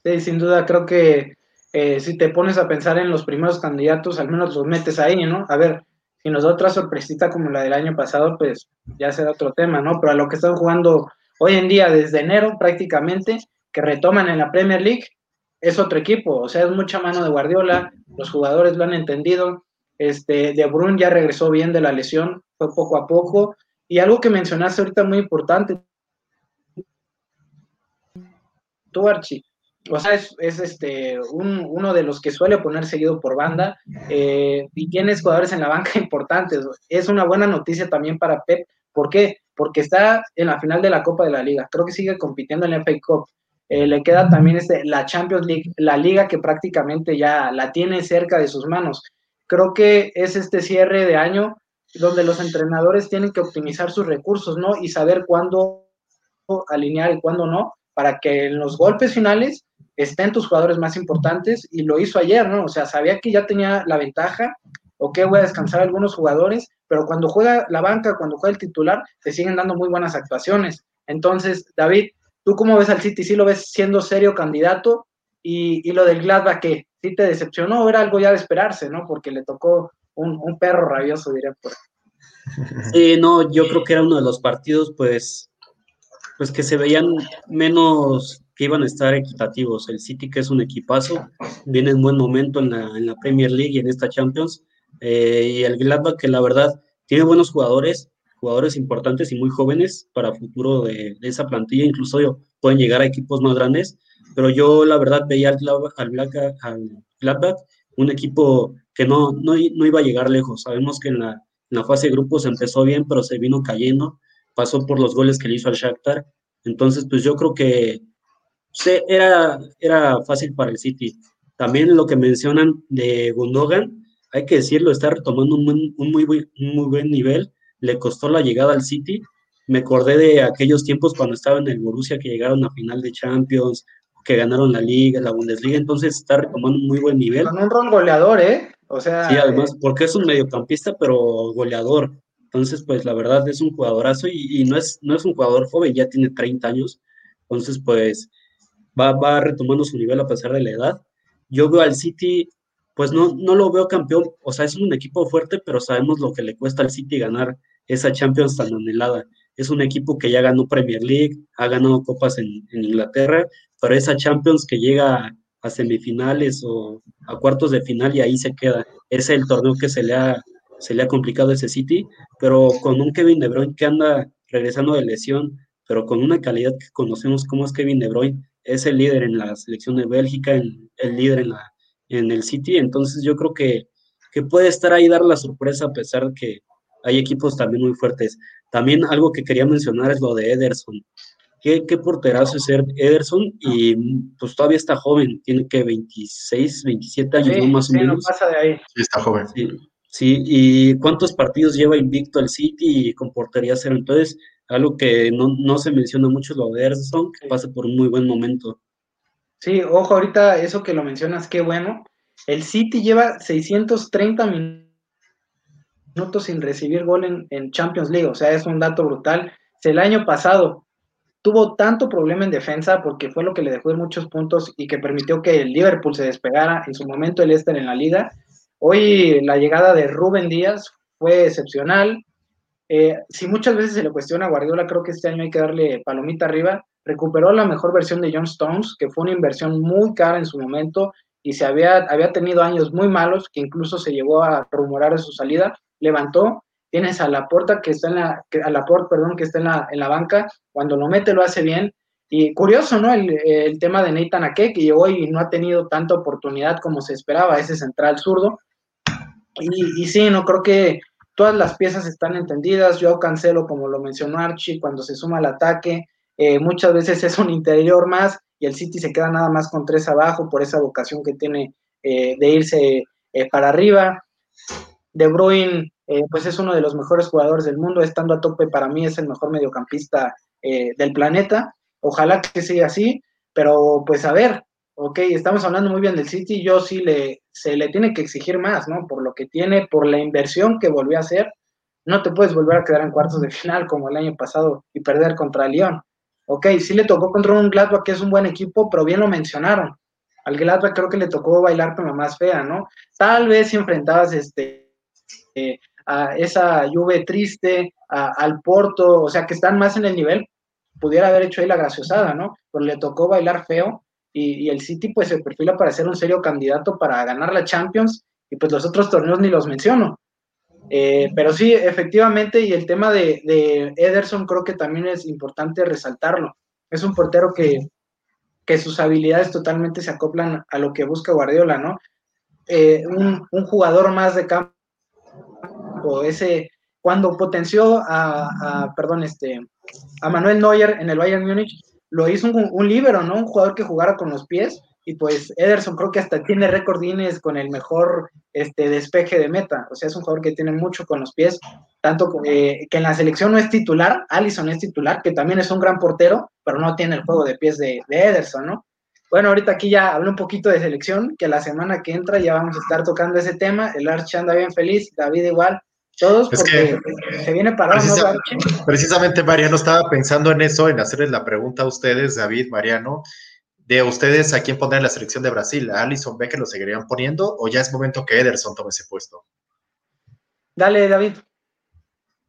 Sí, sin duda, creo que eh, si te pones a pensar en los primeros candidatos, al menos los metes ahí, ¿no? A ver, si nos da otra sorpresita como la del año pasado, pues ya será otro tema, ¿no? Pero a lo que están jugando hoy en día, desde enero prácticamente, que retoman en la Premier League, es otro equipo, o sea, es mucha mano de Guardiola, los jugadores lo han entendido, este, De Bruyne ya regresó bien de la lesión, fue poco a poco, y algo que mencionaste ahorita muy importante, tú Archie, o sea, es, este, uno de los que suele poner seguido por banda eh, y tienes jugadores en la banca importantes. Es una buena noticia también para Pep. ¿Por qué? Porque está en la final de la Copa de la Liga. Creo que sigue compitiendo en la FA Cup. Eh, le queda también este, la Champions League, la liga que prácticamente ya la tiene cerca de sus manos. Creo que es este cierre de año donde los entrenadores tienen que optimizar sus recursos, ¿no? Y saber cuándo alinear y cuándo no, para que en los golpes finales estén tus jugadores más importantes y lo hizo ayer, ¿no? O sea, sabía que ya tenía la ventaja, o que voy a descansar algunos jugadores, pero cuando juega la banca, cuando juega el titular, te siguen dando muy buenas actuaciones. Entonces, David, ¿tú cómo ves al City? ¿Sí lo ves siendo serio candidato? Y, lo del Gladbach, que ¿Sí te decepcionó? Era algo ya de esperarse, ¿no? Porque le tocó un, perro rabioso, diría por Sí, no, yo creo que era uno de los partidos, pues, pues que se veían menos que iban a estar equitativos. El City, que es un equipazo, viene en buen momento en la, en la Premier League y en esta Champions. Eh, y el Gladbach, que la verdad tiene buenos jugadores, jugadores importantes y muy jóvenes para futuro de, esa plantilla. Incluso pueden llegar a equipos más grandes. Pero yo, la verdad, veía al, Gladbach, al Gladbach un equipo que no, no, no, iba a llegar lejos. Sabemos que en la, fase de grupos empezó bien, pero se vino cayendo. Pasó por los goles que le hizo al Shakhtar. Entonces, pues yo creo que era, era fácil para el City. También lo que mencionan de Gundogan, hay que decirlo, está retomando un, muy, muy buen nivel. Le costó la llegada al City. Me acordé de aquellos tiempos cuando estaba en el Borussia que llegaron a final de Champions, que ganaron la Liga, la Bundesliga, entonces está retomando un muy buen nivel. Con un rol goleador, ¿eh? O sea. Sí, además, porque es un mediocampista, pero goleador. Entonces, pues la verdad es un jugadorazo y, y, no, es, no es un jugador joven, ya tiene 30 años. Entonces, pues va, retomando su nivel a pesar de la edad. Yo veo al City, pues no, no lo veo campeón, o sea, es un equipo fuerte, pero sabemos lo que le cuesta al City ganar esa Champions tan anhelada. Es un equipo que ya ganó Premier League, ha ganado copas en, Inglaterra, pero esa Champions que llega a semifinales o a cuartos de final y ahí se queda. Es el torneo que se le ha, se le ha complicado a ese City, pero con un Kevin De Bruyne que anda regresando de lesión, pero con una calidad que conocemos como es Kevin De Bruyne, es el líder en la selección de Bélgica, el líder en, la, en el City, entonces yo creo que, que puede estar ahí dar la sorpresa a pesar de que hay equipos también muy fuertes. También algo que quería mencionar es lo de Ederson. ¿Qué, qué porterazo es Ederson? Y pues todavía está joven, tiene que 26, 27 años, más o menos. No pasa de ahí. Sí, está joven. Sí, sí, y cuántos partidos lleva invicto el City y con portería cero. Entonces, algo que no, se menciona mucho es lo de Ederson, que pasa por un muy buen momento. Sí, ojo, ahorita eso que lo mencionas, qué bueno. El City lleva 630 minutos sin recibir gol en, Champions League, o sea, es un dato brutal. El año pasado tuvo tanto problema en defensa porque fue lo que le dejó muchos puntos y que permitió que el Liverpool se despegara en su momento el Esther en la liga. Hoy la llegada de Rubén Díaz fue excepcional. Eh, si muchas veces se le cuestiona Guardiola, creo que este año hay que darle palomita arriba. Recuperó la mejor versión de John Stones, que fue una inversión muy cara en su momento y se había, había tenido años muy malos, que incluso se llegó a rumorar de su salida. Levantó, tienes a Laporta que está en la, a Laporta, perdón, que está en la, en la banca, cuando lo mete lo hace bien. Y curioso, ¿no? El, tema de Nathan Ake, que llegó no ha tenido tanta oportunidad como se esperaba, ese central zurdo. Y, y sí, no creo que todas las piezas están entendidas. Yo cancelo, como lo mencionó Archie, cuando se suma al ataque, eh, muchas veces es un interior más y el City se queda nada más con tres abajo por esa vocación que tiene eh, de irse eh, para arriba. De Bruyne, eh, pues es uno de los mejores jugadores del mundo, estando a tope para mí es el mejor mediocampista eh, del planeta. Ojalá que siga así, pero pues a ver, ok, estamos hablando muy bien del City, yo sí le, se le tiene que exigir más, ¿no? Por lo que tiene, por la inversión que volvió a hacer, no te puedes volver a quedar en cuartos de final como el año pasado y perder contra Lyon. Ok, sí le tocó contra un Gladbach que es un buen equipo, pero bien lo mencionaron. Al Gladbach creo que le tocó bailar con la más fea, ¿no? Tal vez si enfrentabas este, a esa Juve triste, al Porto, o sea, que están más en el nivel, pudiera haber hecho ahí la graciosada, ¿no? Pero le tocó bailar feo y, el City pues se perfila para ser un serio candidato para ganar la Champions y pues los otros torneos ni los menciono. Eh, pero sí, efectivamente, y el tema de, de, Ederson creo que también es importante resaltarlo. Es un portero que, que sus habilidades totalmente se acoplan a lo que busca Guardiola, ¿no? Eh, un, un, jugador más de campo, ese, cuando potenció a, perdón, este, a Manuel Neuer en el Bayern Múnich, lo hizo un, un líbero, ¿no? Un jugador que jugara con los pies, y pues Ederson creo que hasta tiene récord con el mejor este, despeje de meta, o sea, es un jugador que tiene mucho con los pies, tanto eh, que en la selección no es titular, Allison es titular, que también es un gran portero, pero no tiene el juego de pies de, de Ederson, ¿no? Bueno, ahorita aquí ya hablé un poquito de selección, que la semana que entra ya vamos a estar tocando ese tema, el Arch anda bien feliz, David igual, todos, es porque que, se viene parado, precisa, ¿no, Precisamente, Mariano, estaba pensando en eso, en hacerles la pregunta a ustedes, David, Mariano, de ustedes a quién pondrían la selección de Brasil, ¿a Alison Becker lo seguirían poniendo o ya es momento que Ederson tome ese puesto? Dale, David.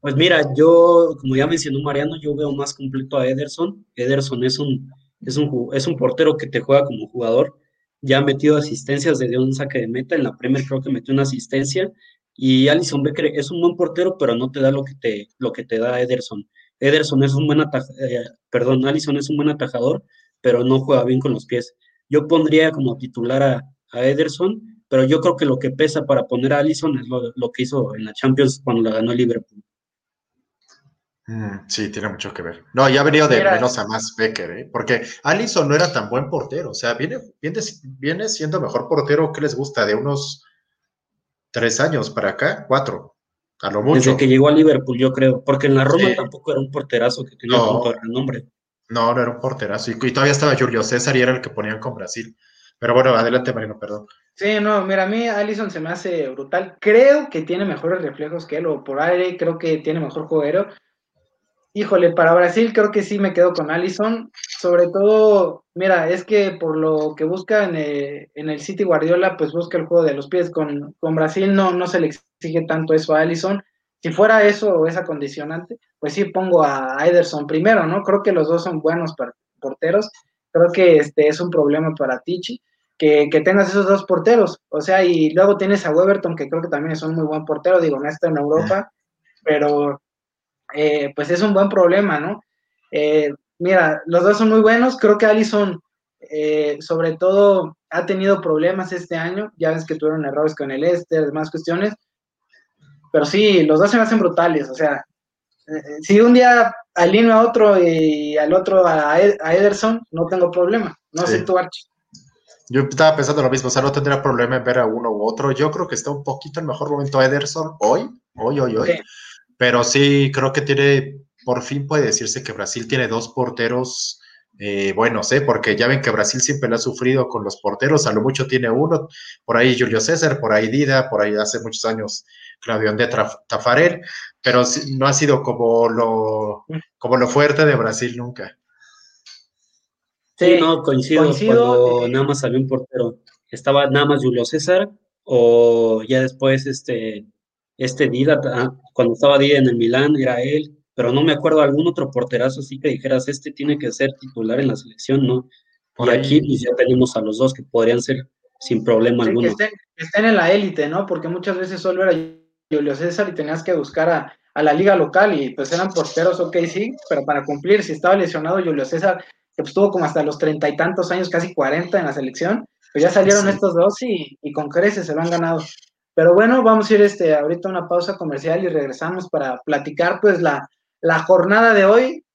Pues mira, yo, como ya mencionó Mariano, yo veo más completo a Ederson. Ederson es un, es un, es un portero que te juega como jugador. Ya ha metido asistencias desde un saque de meta. En la Premier creo que metió una asistencia. Y Alison Becker es un buen portero, pero no te da lo que te, lo que te da Ederson. Ederson es un buen atajador, eh, perdón, Alison es un buen atajador, pero no juega bien con los pies. Yo pondría como titular a, a Ederson, pero yo creo que lo que pesa para poner a Allison es lo, lo, que hizo en la Champions cuando la ganó el Liverpool. Mm, sí, tiene mucho que ver. No, ya ha venido de Mira, menos a más Becker, ¿eh? porque Allison no era tan buen portero, o sea, viene, viene, viene siendo mejor portero que les gusta de unos tres años para acá, cuatro, a lo mucho. Desde que llegó a Liverpool, yo creo, porque en la Roma sí. tampoco era un porterazo que tenía no. tanto nombre. No, no era un porterazo. Y, y, todavía estaba Julio César y era el que ponían con Brasil. Pero bueno, adelante, Marino, perdón. Sí, no, mira, a mí Allison se me hace brutal. Creo que tiene mejores reflejos que él, o por aire, creo que tiene mejor juego aéreo. Híjole, para Brasil creo que sí me quedo con Allison. Sobre todo, mira, es que por lo que busca en el, en el City Guardiola, pues busca el juego de los pies. Con, con Brasil no, no se le exige tanto eso a Allison si fuera eso o esa condicionante, pues sí pongo a Ederson primero, ¿no? Creo que los dos son buenos porteros. Creo que este es un problema para Tichi, que, que, tengas esos dos porteros. O sea, y luego tienes a Weberton, que creo que también es un muy buen portero, digo, no está en Europa, pero eh, pues es un buen problema, ¿no? Eh, mira, los dos son muy buenos. Creo que Allison, eh, sobre todo, ha tenido problemas este año. Ya ves que tuvieron errores con el Este, demás cuestiones pero sí, los dos se me hacen brutales, o sea, eh, si un día alineo a otro y al otro a, Ed, a Ederson, no tengo problema, no sí. sé tú, Archie. Yo estaba pensando lo mismo, o sea, no tendría problema en ver a uno u otro. Yo creo que está un poquito en mejor momento Ederson hoy, hoy, hoy, hoy. Pero sí, creo que tiene, por fin puede decirse que Brasil tiene dos porteros eh, buenos, ¿eh? porque ya ven que Brasil siempre lo ha sufrido con los porteros, a lo mucho tiene uno, por ahí Julio César, por ahí Dida, por ahí hace muchos años Claudio de Tafarel, pero no ha sido como lo, como lo fuerte de Brasil nunca. Sí, no, coincido, coincido cuando eh, nada más había un portero. Estaba nada más Julio César, o ya después este este Dida, ah, cuando estaba Dida en el Milán, era él, pero no me acuerdo algún otro porterazo así que dijeras, este tiene que ser titular en la selección, ¿no? y aquí pues, ya tenemos a los dos que podrían ser sin problema alguno. Que estén, en la élite, ¿no? Porque muchas veces solo era Julio César y tenías que buscar a, a la liga local y pues eran porteros, ok, sí, pero para cumplir, si estaba lesionado Julio César, que pues estuvo como hasta los treinta y tantos años, casi cuarenta en la selección, pues ya salieron estos dos y, con creces se lo han ganado. Pero bueno, vamos a ir este, ahorita a una pausa comercial y regresamos para platicar pues la, la jornada de hoy,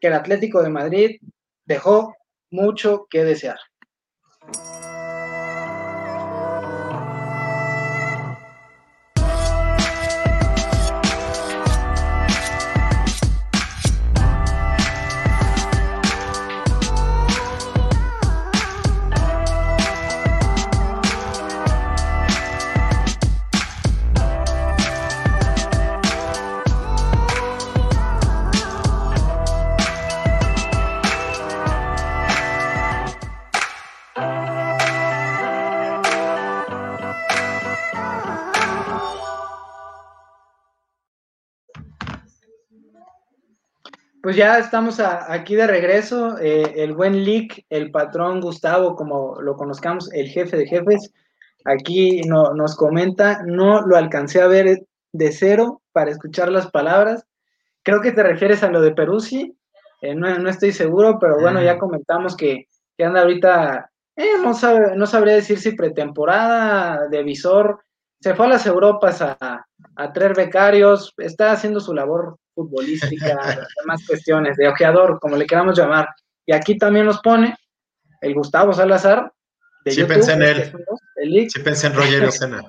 que el Atlético de Madrid dejó mucho que desear. Pues ya estamos aquí de regreso. Eh, el buen Lick, el patrón Gustavo, como lo conozcamos, el jefe de jefes, aquí no, nos comenta, no lo alcancé a ver de cero para escuchar las palabras. Creo que te refieres a lo de Peruzzi, eh, no, estoy seguro, pero bueno, ya comentamos que, anda ahorita, eh, no, sabe, no sabría decir si pretemporada, de visor, se fue a las Europas a, a traer becarios, está haciendo su labor futbolística, demás cuestiones, de ojeador, como le queramos llamar. Y aquí también nos pone el Gustavo Salazar. De sí, pensé en él. sí, pensé en Rogerio Sena.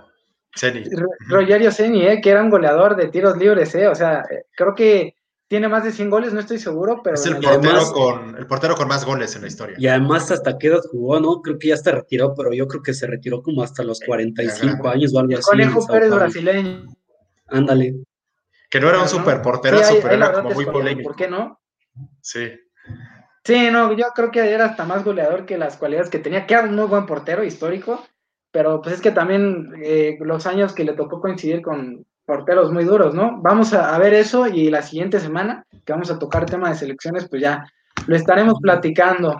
Seni. Rogerio Seni, eh, que era un goleador de tiros libres, eh, o sea, eh, creo que tiene más de 100 goles, no estoy seguro, pero... Es el portero, con, el portero con más goles en la historia. Y además hasta qué edad jugó, ¿no? Creo que ya se retiró, pero yo creo que se retiró como hasta los 45 años o algo así. Conejo Pérez brasileño. Ándale. Que no era un super portero, pero era como muy polémico. ¿Por qué no? Sí. Sí, no, yo creo que era hasta más goleador que las cualidades que tenía, que era un muy buen portero histórico, pero pues es que también eh, los años que le tocó coincidir con porteros muy duros, ¿no? Vamos a, ver eso y la siguiente semana, que vamos a tocar tema de selecciones, pues ya lo estaremos platicando.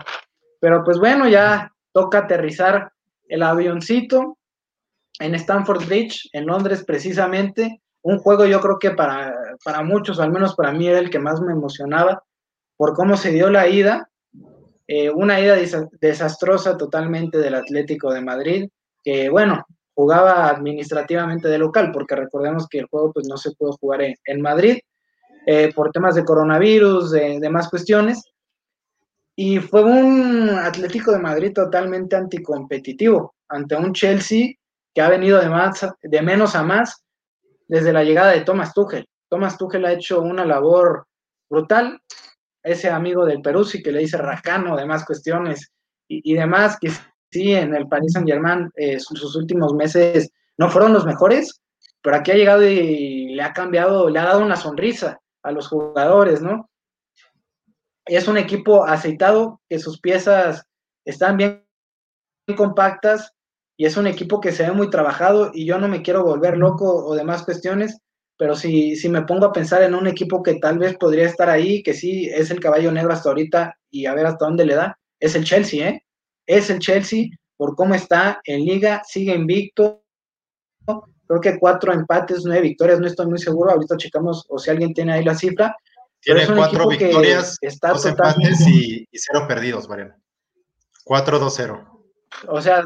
Pero pues bueno, ya toca aterrizar el avioncito en Stanford Bridge, en Londres precisamente, un juego yo creo que para, para muchos, al menos para mí, era el que más me emocionaba por cómo se dio la ida. Eh, una ida desastrosa totalmente del Atlético de Madrid, que bueno, jugaba administrativamente de local, porque recordemos que el juego pues no se pudo jugar en, Madrid eh, por temas de coronavirus, de demás cuestiones. Y fue un Atlético de Madrid totalmente anticompetitivo ante un Chelsea que ha venido de, más, de menos a más desde la llegada de Thomas Tuchel. Thomas Tuchel ha hecho una labor brutal. Ese amigo del Perú sí que le dice Racano, demás cuestiones y, demás, que sí, en el Paris Saint Germain eh, sus, últimos meses no fueron los mejores, pero aquí ha llegado y le ha cambiado, le ha dado una sonrisa a los jugadores, ¿no? Es un equipo aceitado, que sus piezas están bien compactas, y es un equipo que se ve muy trabajado y yo no me quiero volver loco o demás cuestiones, pero si, si me pongo a pensar en un equipo que tal vez podría estar ahí, que sí es el caballo negro hasta ahorita y a ver hasta dónde le da, es el Chelsea, ¿eh? Es el Chelsea por cómo está en liga, sigue invicto, creo que cuatro empates, nueve victorias, no estoy muy seguro, ahorita checamos o si alguien tiene ahí la cifra. Tiene cuatro victorias, dos empates y, y, cero perdidos, Mariano. 4-2-0. O sea,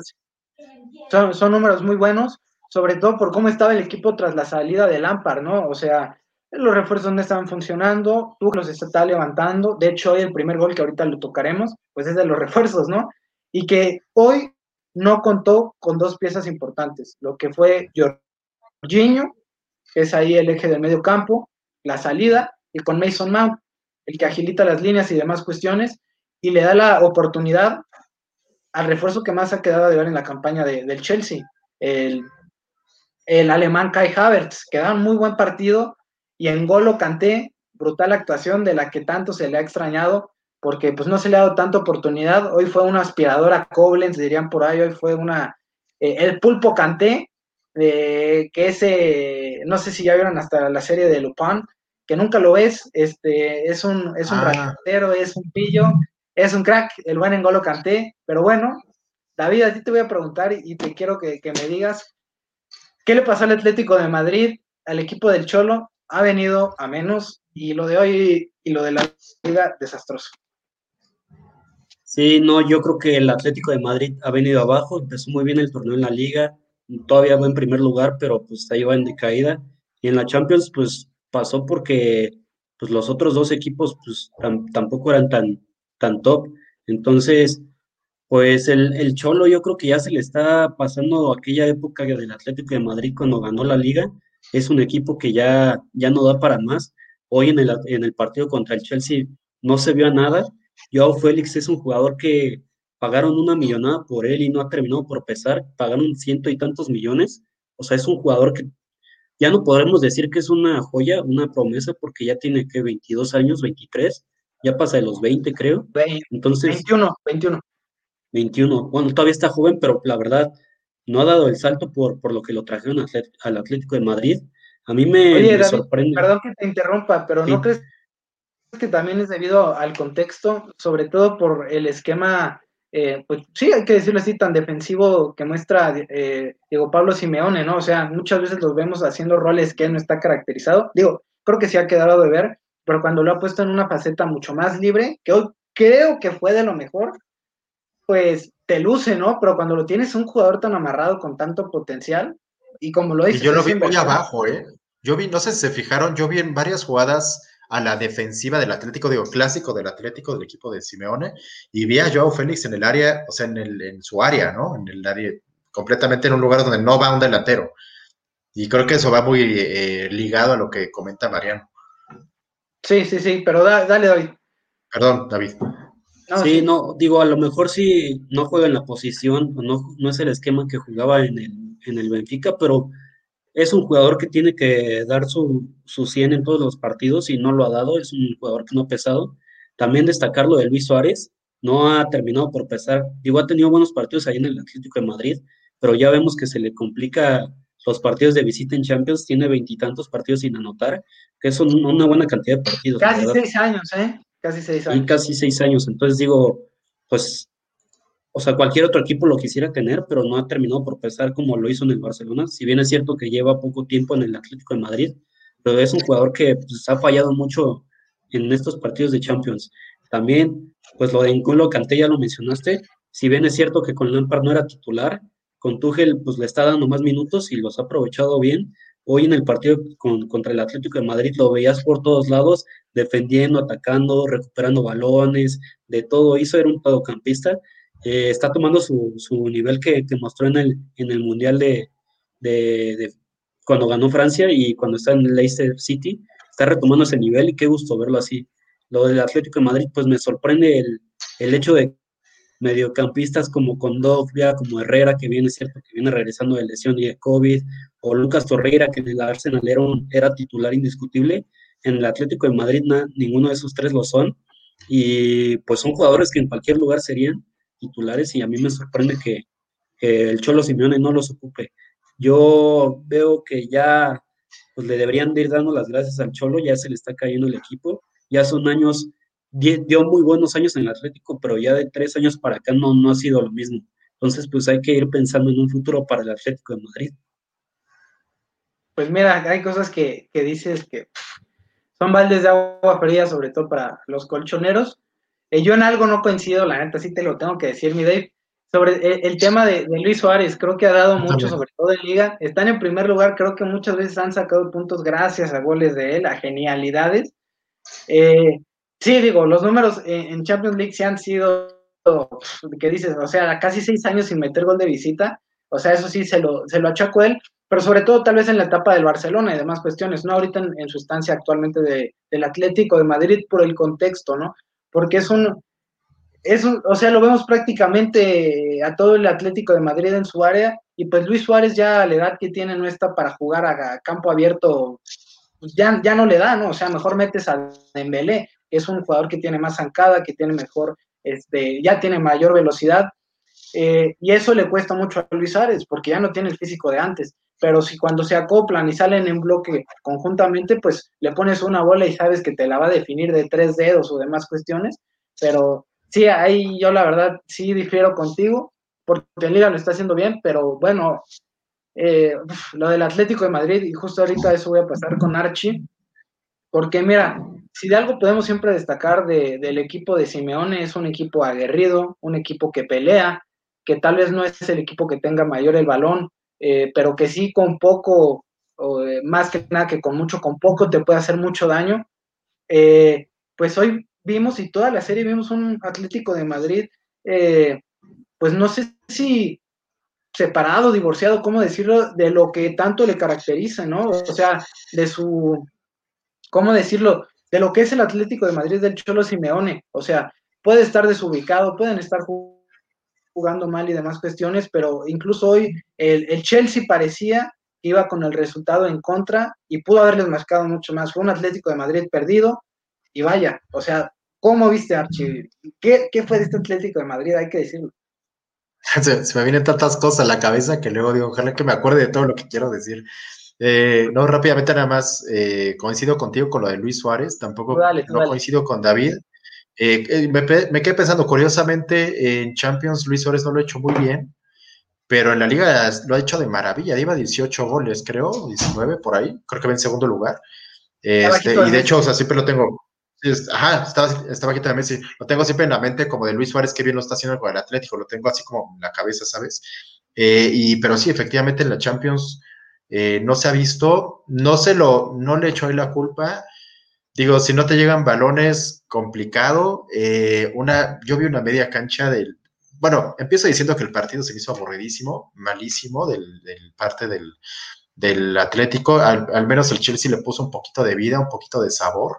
son, números muy buenos, sobre todo por cómo estaba el equipo tras la salida de Lampard, ¿no? O sea, los refuerzos no estaban funcionando, los está levantando, de hecho hoy el primer gol que ahorita lo tocaremos, pues es de los refuerzos, ¿no? Y que hoy no contó con dos piezas importantes, lo que fue Jorginho, que es ahí el eje del medio campo, la salida, y con Mason Mount, el que agilita las líneas y demás cuestiones, y le da la oportunidad al refuerzo que más ha quedado de ver en la campaña del Chelsea, el, alemán Kai Havertz, que da un muy buen partido y en gol lo canté, brutal actuación de la que tanto se le ha extrañado, porque pues no se le ha dado tanta oportunidad, hoy fue una aspiradora Koblenz, dirían por ahí, hoy fue una, eh, el pulpo canté, que ese, no sé si ya vieron hasta la serie de Lupin, que nunca lo ves, este, es un, es un Ah. es un pillo, es un crack, el buen Engolo Canté, pero bueno, David, a ti te voy a preguntar y te quiero que, que me digas, ¿qué le pasó al Atlético de Madrid, al equipo del Cholo? Ha venido a menos y lo de hoy y lo de la liga, desastroso. Sí, no, yo creo que el Atlético de Madrid ha venido abajo, empezó muy bien el torneo en la liga, todavía va en primer lugar, pero pues ahí va en decaída. Y en la Champions, pues pasó porque pues los otros dos equipos pues tam- tampoco eran tan, tan top. Entonces, pues el, el Cholo yo creo que ya se le está pasando aquella época del Atlético de Madrid cuando ganó la liga. Es un equipo que ya, ya no da para más. Hoy en el, en el partido contra el Chelsea no se vio a nada. Joao Félix es un jugador que pagaron una millonada por él y no ha terminado por pesar. Pagaron ciento y tantos millones. O sea, es un jugador que ya no podremos decir que es una joya, una promesa, porque ya tiene que 22 años, 23, ya pasa de los 20, creo. Ve- Entonces, 21, 21. 21. Bueno, todavía está joven, pero la verdad no ha dado el salto por, por lo que lo trajeron al Atlético de Madrid. A mí me, Oye, me David, sorprende. perdón que te interrumpa, pero ¿no crees que también es debido al contexto, sobre todo por el esquema, eh, pues sí, hay que decirlo así, tan defensivo que muestra eh, Diego Pablo Simeone, ¿no? O sea, muchas veces los vemos haciendo roles que él no está caracterizado. Digo, creo que sí ha quedado de ver, pero cuando lo ha puesto en una faceta mucho más libre, que hoy creo que fue de lo mejor, pues te luce, ¿no? Pero cuando lo tienes un jugador tan amarrado con tanto potencial, y como lo Y dices, yo lo vi muy abajo, ¿eh? Yo vi, no sé si se fijaron, yo vi en varias jugadas a la defensiva del Atlético, digo, clásico del Atlético, del equipo de Simeone, y vi a Joao Félix en el área, o sea, en, el, en su área, ¿no? En el área, completamente en un lugar donde no va un delantero. Y creo que eso va muy eh, ligado a lo que comenta Mariano. Sí, sí, sí, pero da- dale, David. Perdón, David. No, Sí, no, digo, a lo mejor sí no juega en la posición, o no, no es el esquema que jugaba en el, en el Benfica, pero es un jugador que tiene que dar su, su 100 en todos los partidos y no lo ha dado, es un jugador que no ha pesado. También destacar lo de Luis Suárez, no ha terminado por pesar, digo, ha tenido buenos partidos ahí en el Atlético de Madrid, pero ya vemos que se le complica los partidos de visita en Champions, tiene veintitantos partidos sin anotar, que es un- una buena cantidad de partidos. Casi seis años, ¿eh? Casi seis y años. casi seis años. Entonces digo, pues, o sea, cualquier otro equipo lo quisiera tener, pero no ha terminado por pesar como lo hizo en el Barcelona. Si bien es cierto que lleva poco tiempo en el Atlético de Madrid, pero es un jugador que pues, ha fallado mucho en estos partidos de Champions. También, pues lo de N'Golo Kanté ya lo mencionaste. Si bien es cierto que con Lampard no era titular, con Tuchel pues le está dando más minutos y los ha aprovechado bien. Hoy en el partido con- contra el Atlético de Madrid lo veías por todos lados, defendiendo, atacando, recuperando balones, de todo hizo, era un todocampista. Eh, está tomando su, su nivel que, que mostró en el, en el Mundial de, de- de cuando ganó Francia y cuando está en el Leicester City, está retomando ese nivel y qué gusto verlo así. Lo del Atlético de Madrid, pues me sorprende el, el hecho de mediocampistas como Condovia, como Herrera, que viene cierto que viene regresando de lesión y de COVID, o Lucas Torreira, que en el Arsenal era, era titular indiscutible. En el Atlético de Madrid ninguno de esos tres lo son. Y pues son jugadores que en cualquier lugar serían titulares y a mí me sorprende que, que el Cholo Simeone no los ocupe. Yo veo que ya pues, le deberían de ir dando las gracias al Cholo, ya se le está cayendo el equipo, ya son años, dio muy buenos años en el Atlético, pero ya de tres años para acá no, no ha sido lo mismo. Entonces, pues hay que ir pensando en un futuro para el Atlético de Madrid. Pues mira, hay cosas que, que dices que son baldes de agua fría, sobre todo para los colchoneros. Eh, yo en algo no coincido, la neta, sí te lo tengo que decir, mi Dave. Sobre el, el tema de, de Luis Suárez, creo que ha dado mucho, sobre todo en Liga. Están en primer lugar, creo que muchas veces han sacado puntos gracias a goles de él, a genialidades. Eh, sí, digo, los números en, Champions League se han sido, ¿qué dices? O sea, casi seis años sin meter gol de visita. O sea, eso sí se lo, se lo achaco él, pero sobre todo tal vez en la etapa del Barcelona y demás cuestiones, no ahorita en, su estancia actualmente de, del Atlético de Madrid por el contexto, ¿no? Porque es un, es un, o sea, lo vemos prácticamente a todo el Atlético de Madrid en su área y pues Luis Suárez ya a la edad que tiene no está para jugar a, campo abierto, pues ya, ya no le da, ¿no? O sea, mejor metes a Dembélé, es un jugador que tiene más zancada, que tiene mejor, este, ya tiene mayor velocidad, eh, y eso le cuesta mucho a Luis Suárez, porque ya no tiene el físico de antes. pero si cuando se acoplan y salen en bloque conjuntamente, pues le pones una bola y sabes que te la va a definir de tres dedos o demás cuestiones, pero sí, ahí yo la verdad sí difiero contigo, porque el Liga lo está haciendo bien, pero bueno, eh, lo del Atlético de Madrid, y justo ahorita eso voy a pasar con Archie, porque mira, si de algo podemos siempre destacar del equipo de Simeone, es un equipo aguerrido, un equipo que pelea, que tal vez no es el equipo que tenga mayor el balón, eh, pero que sí con poco, eh, más que nada que con mucho, con poco te puede hacer mucho daño. Eh, pues hoy vimos y toda la serie vimos un Atlético de Madrid, pues no sé si separado, divorciado, ¿cómo decirlo? De lo que tanto le caracteriza, ¿no? O sea, de su ¿cómo decirlo? De lo que es el Atlético de Madrid del Cholo Simeone. O sea, puede estar desubicado, pueden estar jugando mal y demás cuestiones, pero incluso hoy el, Chelsea parecía que iba con el resultado en contra y pudo haberles marcado mucho más. Fue un Atlético de Madrid perdido y vaya, o sea, ¿cómo viste Archie? ¿Qué, fue de este Atlético de Madrid? Hay que decirlo. Se, me vienen tantas cosas a la cabeza que luego digo, ojalá que me acuerde de todo lo que quiero decir. Eh, no, rápidamente nada más, eh, coincido contigo con lo de Luis Suárez, tampoco no coincido con David. Eh, me, quedé pensando, curiosamente, en Champions Luis Suárez no lo ha hecho muy bien, pero en la liga lo ha hecho de maravilla, lleva 18 goles, creo, 19 por ahí, creo que va en segundo lugar. Este, y de hecho, o sea, siempre lo tengo, ajá, estaba, estaba aquí también, sí, lo tengo siempre en la mente como de Luis Suárez, que bien lo está haciendo con el Atlético, lo tengo así como en la cabeza, ¿sabes? y, pero sí, efectivamente en la Champions eh, no se ha visto, no se lo, no le echo ahí la culpa. Digo, si no te llegan balones, complicado. Eh, una, yo vi una media cancha del, bueno, empiezo diciendo que el partido se hizo aburridísimo, malísimo del, parte del, del Atlético. Al, menos el Chelsea le puso un poquito de vida, un poquito de sabor.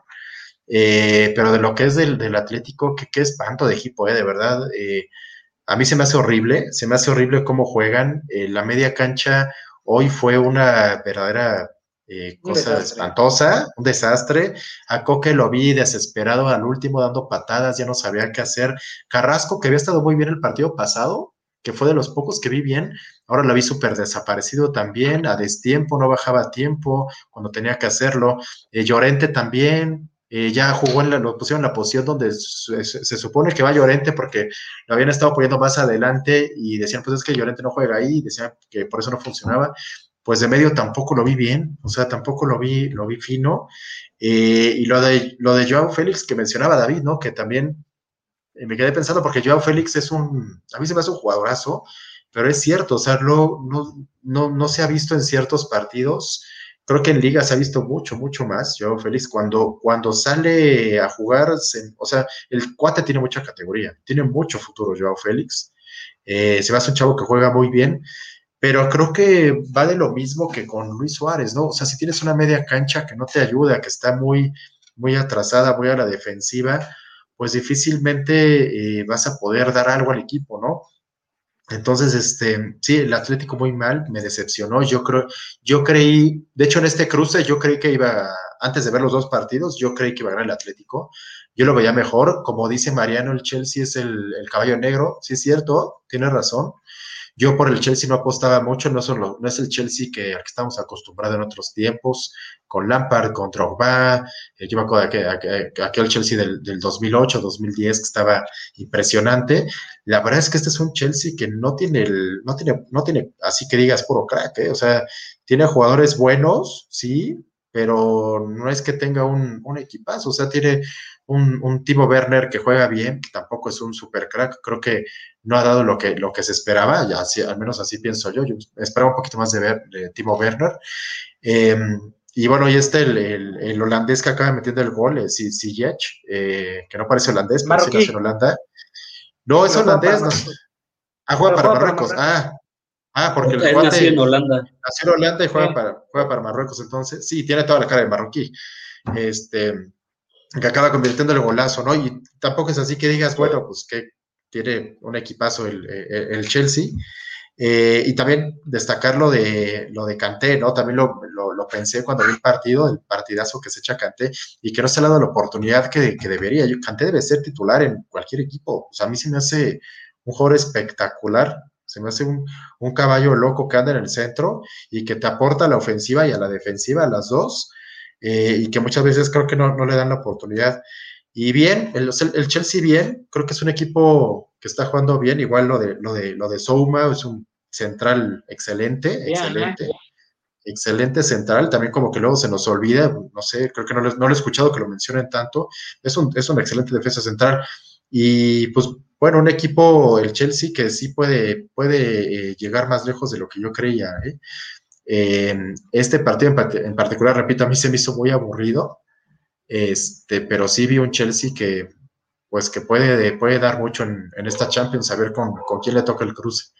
Eh, pero de lo que es del, del Atlético, qué espanto de equipo, de verdad. a mí se me hace horrible, se me hace horrible cómo juegan. la media cancha, Hoy fue una verdadera eh, cosa espantosa, un desastre. A Coque lo vi desesperado al último dando patadas, ya no sabía qué hacer. Carrasco, que había estado muy bien el partido pasado, que fue de los pocos que vi bien, ahora lo vi súper desaparecido también, a destiempo, no bajaba tiempo cuando tenía que hacerlo. Eh, Llorente también, eh, ya jugó en la, lo pusieron en la posición donde se, supone que va Llorente porque lo habían estado poniendo más adelante y decían, pues es que Llorente no juega ahí, y decían que por eso no funcionaba. Pues de medio tampoco lo vi bien, o sea, tampoco lo vi, lo vi fino. Eh, y lo de, lo de Joao Félix que mencionaba David, ¿no? Que también eh, me quedé pensando porque Joao Félix es un, a mí se me hace un jugadorazo, pero es cierto, o sea, no, no, no se ha visto en ciertos partidos Creo que en liga se ha visto mucho, mucho más. Yo, Félix, cuando, cuando sale a jugar, o sea, el cuate tiene mucha categoría, tiene mucho futuro, Joao Félix. Eh, se va a hacer un chavo que juega muy bien, pero creo que va de lo mismo que con Luis Suárez, ¿no? O sea, si tienes una media cancha que no te ayuda, que está muy, muy atrasada, muy a la defensiva, pues difícilmente eh, vas a poder dar algo al equipo, ¿no? Entonces, este, sí, el Atlético muy mal, me decepcionó. Yo creo, yo creí, de hecho, en este cruce, yo creí que iba, antes de ver los dos partidos, yo creí que iba a ganar el Atlético. Yo lo veía mejor. Como dice Mariano, el Chelsea es el, el caballo negro. Sí, es cierto, tiene razón. Yo por el Chelsea no apostaba mucho, no, solo, no es el Chelsea que, al que estamos acostumbrados en otros tiempos, con Lampard, con Drogba, eh, yo me acuerdo de aquel Chelsea del, del 2008, 2010 que estaba impresionante. La verdad es que este es un Chelsea que no tiene, el, no tiene, no tiene, así que digas, puro crack, ¿eh? o sea, tiene jugadores buenos, sí, pero no es que tenga un, un equipazo, o sea, tiene un, un Timo Werner que juega bien, que tampoco es un super crack, creo que no ha dado lo que, lo que se esperaba, ya así, al menos así pienso yo, yo esperaba un poquito más de, ver, de Timo Werner. Em, y bueno, y este, el, el, holandés que acaba metiendo el gol, es Ziyech, eh, que no parece holandés, pero sí nació en Holanda. No, es holandés. No, ah, juega para Marruecos. Ah, ah, porque el jugador nació en Holanda. Nació en Holanda y juega, para, juega para Marruecos, entonces. Sí, tiene toda la cara de marroquí. Este, que acaba convirtiendo el golazo, ¿no? Y tampoco es así que digas, bueno, pues que tiene un equipazo el, el, Chelsea. Eh, y también destacar lo de, lo de Canté, ¿no? También lo, lo, pensé cuando vi el partido, el partidazo que se echa Canté, y que no se le ha dado la oportunidad que, que debería. Yo, Canté debe ser titular en cualquier equipo. O sea, a mí se me hace un jugador espectacular, Se me hace un, caballo loco que anda en el centro y que te aporta a la ofensiva y a la defensiva, a las dos, eh, y que muchas veces creo que no, le dan la oportunidad. Y bien, el, el, Chelsea bien, creo que es un equipo que está jugando bien, igual lo de, lo de, lo de Souma, es un central excelente, excelente. Excelente central, también como que luego se nos olvida, no sé, creo que no, no lo he escuchado que lo mencionen tanto, es un, es un excelente defensa central. Y pues bueno, un equipo, el Chelsea, que sí puede, puede eh, llegar más lejos de lo que yo creía. ¿eh? este partido en, particular, repito, a mí se me hizo muy aburrido, este, pero sí vi un Chelsea que, pues, que puede, puede dar mucho en, esta Champions, a ver con, con, quién le toca el cruce.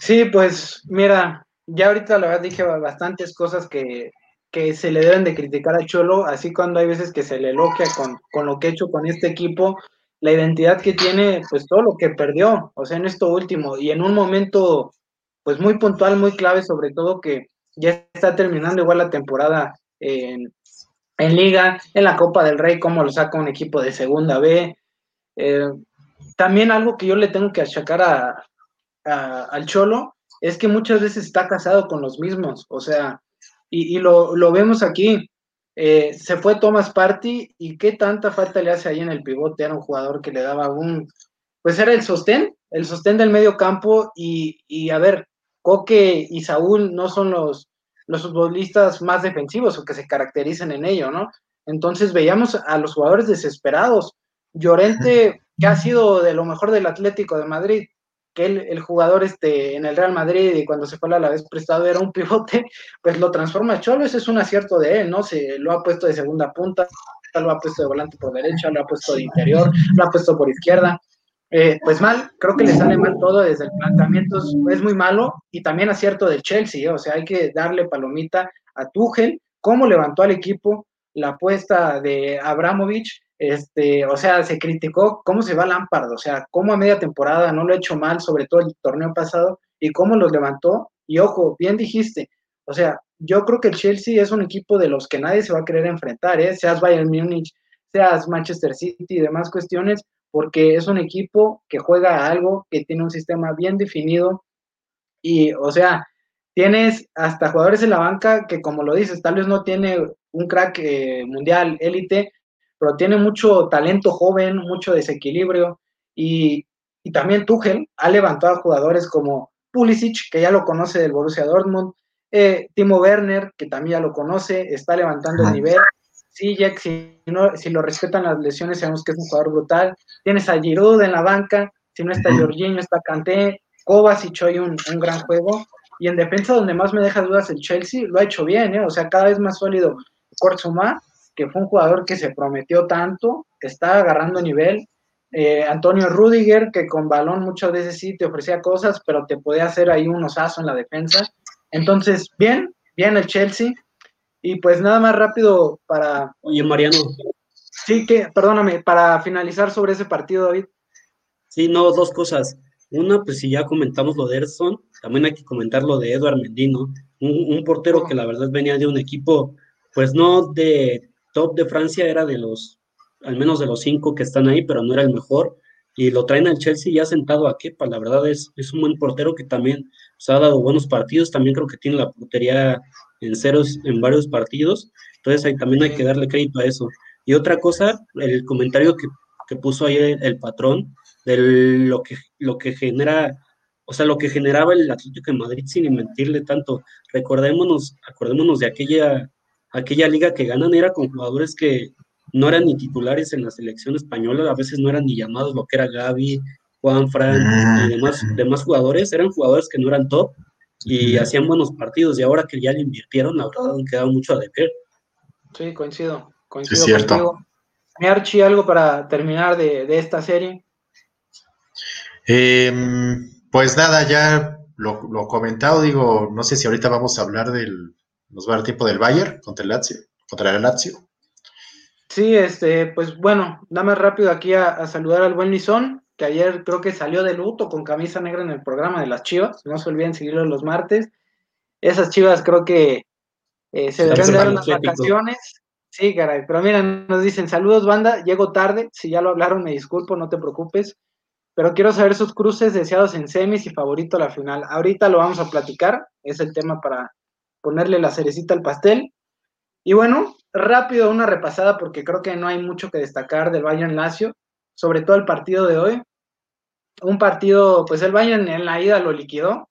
Sí, pues mira, ya ahorita la verdad dije bastantes cosas que, que se le deben de criticar a Cholo, así cuando hay veces que se le elogia con, con lo que ha hecho con este equipo, la identidad que tiene, pues todo lo que perdió, o sea, en esto último, y en un momento, pues muy puntual, muy clave, sobre todo que ya está terminando igual la temporada en, Liga, en la Copa del Rey, cómo lo saca un equipo de segunda B. Eh, también algo que yo le tengo que achacar a, al Cholo es que muchas veces está casado con los mismos, o sea, y, lo, lo, vemos aquí, eh, se fue Thomas Party y qué tanta falta le hace ahí en el pivote, era un jugador que le daba un, pues era el sostén, el sostén del medio campo y, y a ver, Coque y Saúl no son los, los futbolistas más defensivos o que se caracterizan en ello, ¿no? Entonces veíamos a los jugadores desesperados. Llorente, que ha sido de lo mejor del Atlético de Madrid, que el, jugador este, en el Real Madrid y cuando se fue a la vez prestado era un pivote, pues lo transforma a Cholo, ese es un acierto de él, ¿no? Se lo ha puesto de segunda punta, lo ha puesto de volante por derecha, lo ha puesto de interior, lo ha puesto por izquierda. Eh, pues mal, creo que le sale mal todo desde el planteamiento, es, muy malo y también acierto del Chelsea, ¿eh? o sea, hay que darle palomita a Tuchel, cómo levantó al equipo, la apuesta de Abramovich, este, o sea, se criticó cómo se va Lampard, o sea, cómo a media temporada no lo ha hecho mal, sobre todo el torneo pasado, y cómo los levantó. Y ojo, bien dijiste, o sea, yo creo que el Chelsea es un equipo de los que nadie se va a querer enfrentar, ¿eh? seas Bayern Múnich, seas Manchester City y demás cuestiones, porque es un equipo que juega algo, que tiene un sistema bien definido, y, o sea, tienes hasta jugadores en la banca que, como lo dices, tal vez no tiene un crack eh, mundial élite, pero tiene mucho talento joven, mucho desequilibrio y, también Tuchel ha levantado a jugadores como Pulisic, que ya lo conoce del Borussia Dortmund, eh, Timo Werner, que también ya lo conoce, está levantando el nivel. Sí, Jack, si, no, si lo respetan las lesiones, sabemos que es un jugador brutal. Tienes a Giroud en la banca, si no está Jorginho, está Kanté, Kovacic hoy un, un gran juego. Y en defensa, donde más me deja dudas el Chelsea, lo ha hecho bien, ¿eh? o sea, cada vez más sólido Kurzuma que fue un jugador que se prometió tanto, está agarrando nivel. Eh, Antonio Rudiger, que con balón muchas veces sí te ofrecía cosas, pero te podía hacer ahí un osazo en la defensa. Entonces, bien, bien el Chelsea. Y pues nada más rápido para... Oye, Mariano. Sí, que, perdóname, para finalizar sobre ese partido, David. Sí, no, dos cosas. Una, pues si ya comentamos lo de Erson, también hay que comentar lo de Eduard Mendino, un, un portero que la verdad venía de un equipo, pues no de top de Francia era de los, al menos de los cinco que están ahí, pero no era el mejor. Y lo traen al Chelsea ya sentado a Kepa. La verdad es, es un buen portero que también se ha dado buenos partidos. También creo que tiene la portería en ceros en varios partidos. Entonces ahí también hay que darle crédito a eso. Y otra cosa, el comentario que, que puso ahí el, patrón de lo que, lo que genera, o sea, lo que generaba el Atlético de Madrid sin mentirle tanto. Recordémonos, acordémonos de aquella aquella liga que ganan era con jugadores que no eran ni titulares en la selección española, a veces no eran ni llamados lo que era Gaby, Juan Fran y demás, demás jugadores, eran jugadores que no eran top y hacían buenos partidos y ahora que ya le invirtieron, la verdad han quedado mucho a deber. Sí, coincido, coincido es cierto. Archie, algo para terminar de, esta serie. Em, pues nada, ya lo, lo comentado, digo, no sé si ahorita vamos a hablar del, nos va a dar tiempo del Bayern contra el Lazio, contra el Lazio. Sí, este, pues bueno, dame rápido aquí a, saludar al buen Lizón, que ayer creo que salió de luto con camisa negra en el programa de las Chivas. No se olviden seguirlo los martes. Esas Chivas creo que eh, se deben dar unas vacaciones. Sí, caray, pero miren, nos dicen saludos, banda. Llego tarde. Si ya lo hablaron, me disculpo, no te preocupes. pero quiero saber sus cruces deseados en semis y favorito a la final. Ahorita lo vamos a platicar, es el tema para ponerle la cerecita al pastel. Y bueno, rápido una repasada porque creo que no hay mucho que destacar del Bayern Lazio, sobre todo el partido de hoy. Un partido, pues el Bayern en la ida lo liquidó.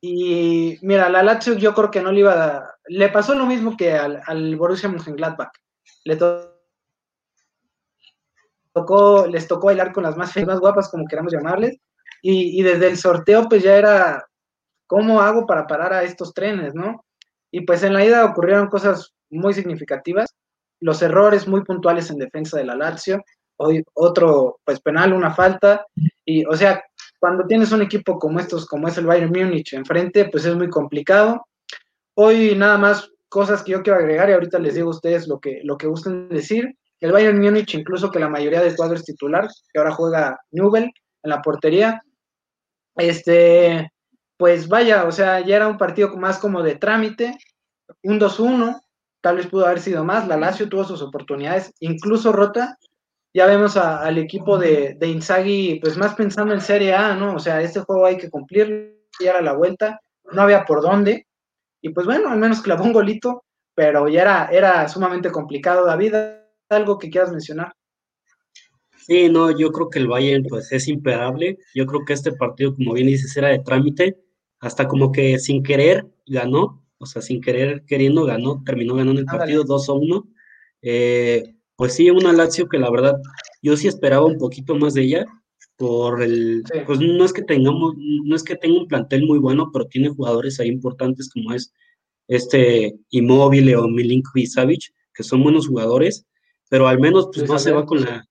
Y mira, la Lazio yo creo que no le iba a... Le pasó lo mismo que al, Borussia Mönchengladbach. Le les tocó bailar con las más feas, más guapas, como queramos llamarles. Y, y desde el sorteo, pues ya era, ¿cómo hago para parar a estos trenes, no? Y pues en la ida ocurrieron cosas muy significativas, los errores muy puntuales en defensa de la Lazio, hoy otro pues penal, una falta, y o sea, cuando tienes un equipo como estos, como es el Bayern Múnich enfrente, pues es muy complicado. Hoy nada más cosas que yo quiero agregar y ahorita les digo a ustedes lo que, lo que gusten decir. El Bayern Múnich, incluso que la mayoría del cuadro es titular, que ahora juega Nubel en la portería, este, pues vaya, o sea, ya era un partido más como de trámite, un 2-1, tal vez pudo haber sido más, la Lazio tuvo sus oportunidades, incluso Rota, ya vemos al equipo de, de Inzaghi, pues más pensando en Serie A, ¿no? O sea, este juego hay que cumplir, ya era la vuelta, no había por dónde, y pues bueno, al menos clavó un golito, pero ya era, era sumamente complicado. David, ¿algo que quieras mencionar? Sí, no, yo creo que el Bayern pues es imparable. Yo creo que este partido, como bien dices, era de trámite, hasta como que sin querer ganó, o sea, sin querer queriendo ganó, terminó ganando el partido 2 a 1. Eh, pues sí, una Lazio que la verdad yo sí esperaba un poquito más de ella por el, sí. pues no es que tengamos, no es que tenga un plantel muy bueno, pero tiene jugadores ahí importantes como es este Immobile o Milinkovic Savic, que son buenos jugadores, pero al menos pues no se va con la,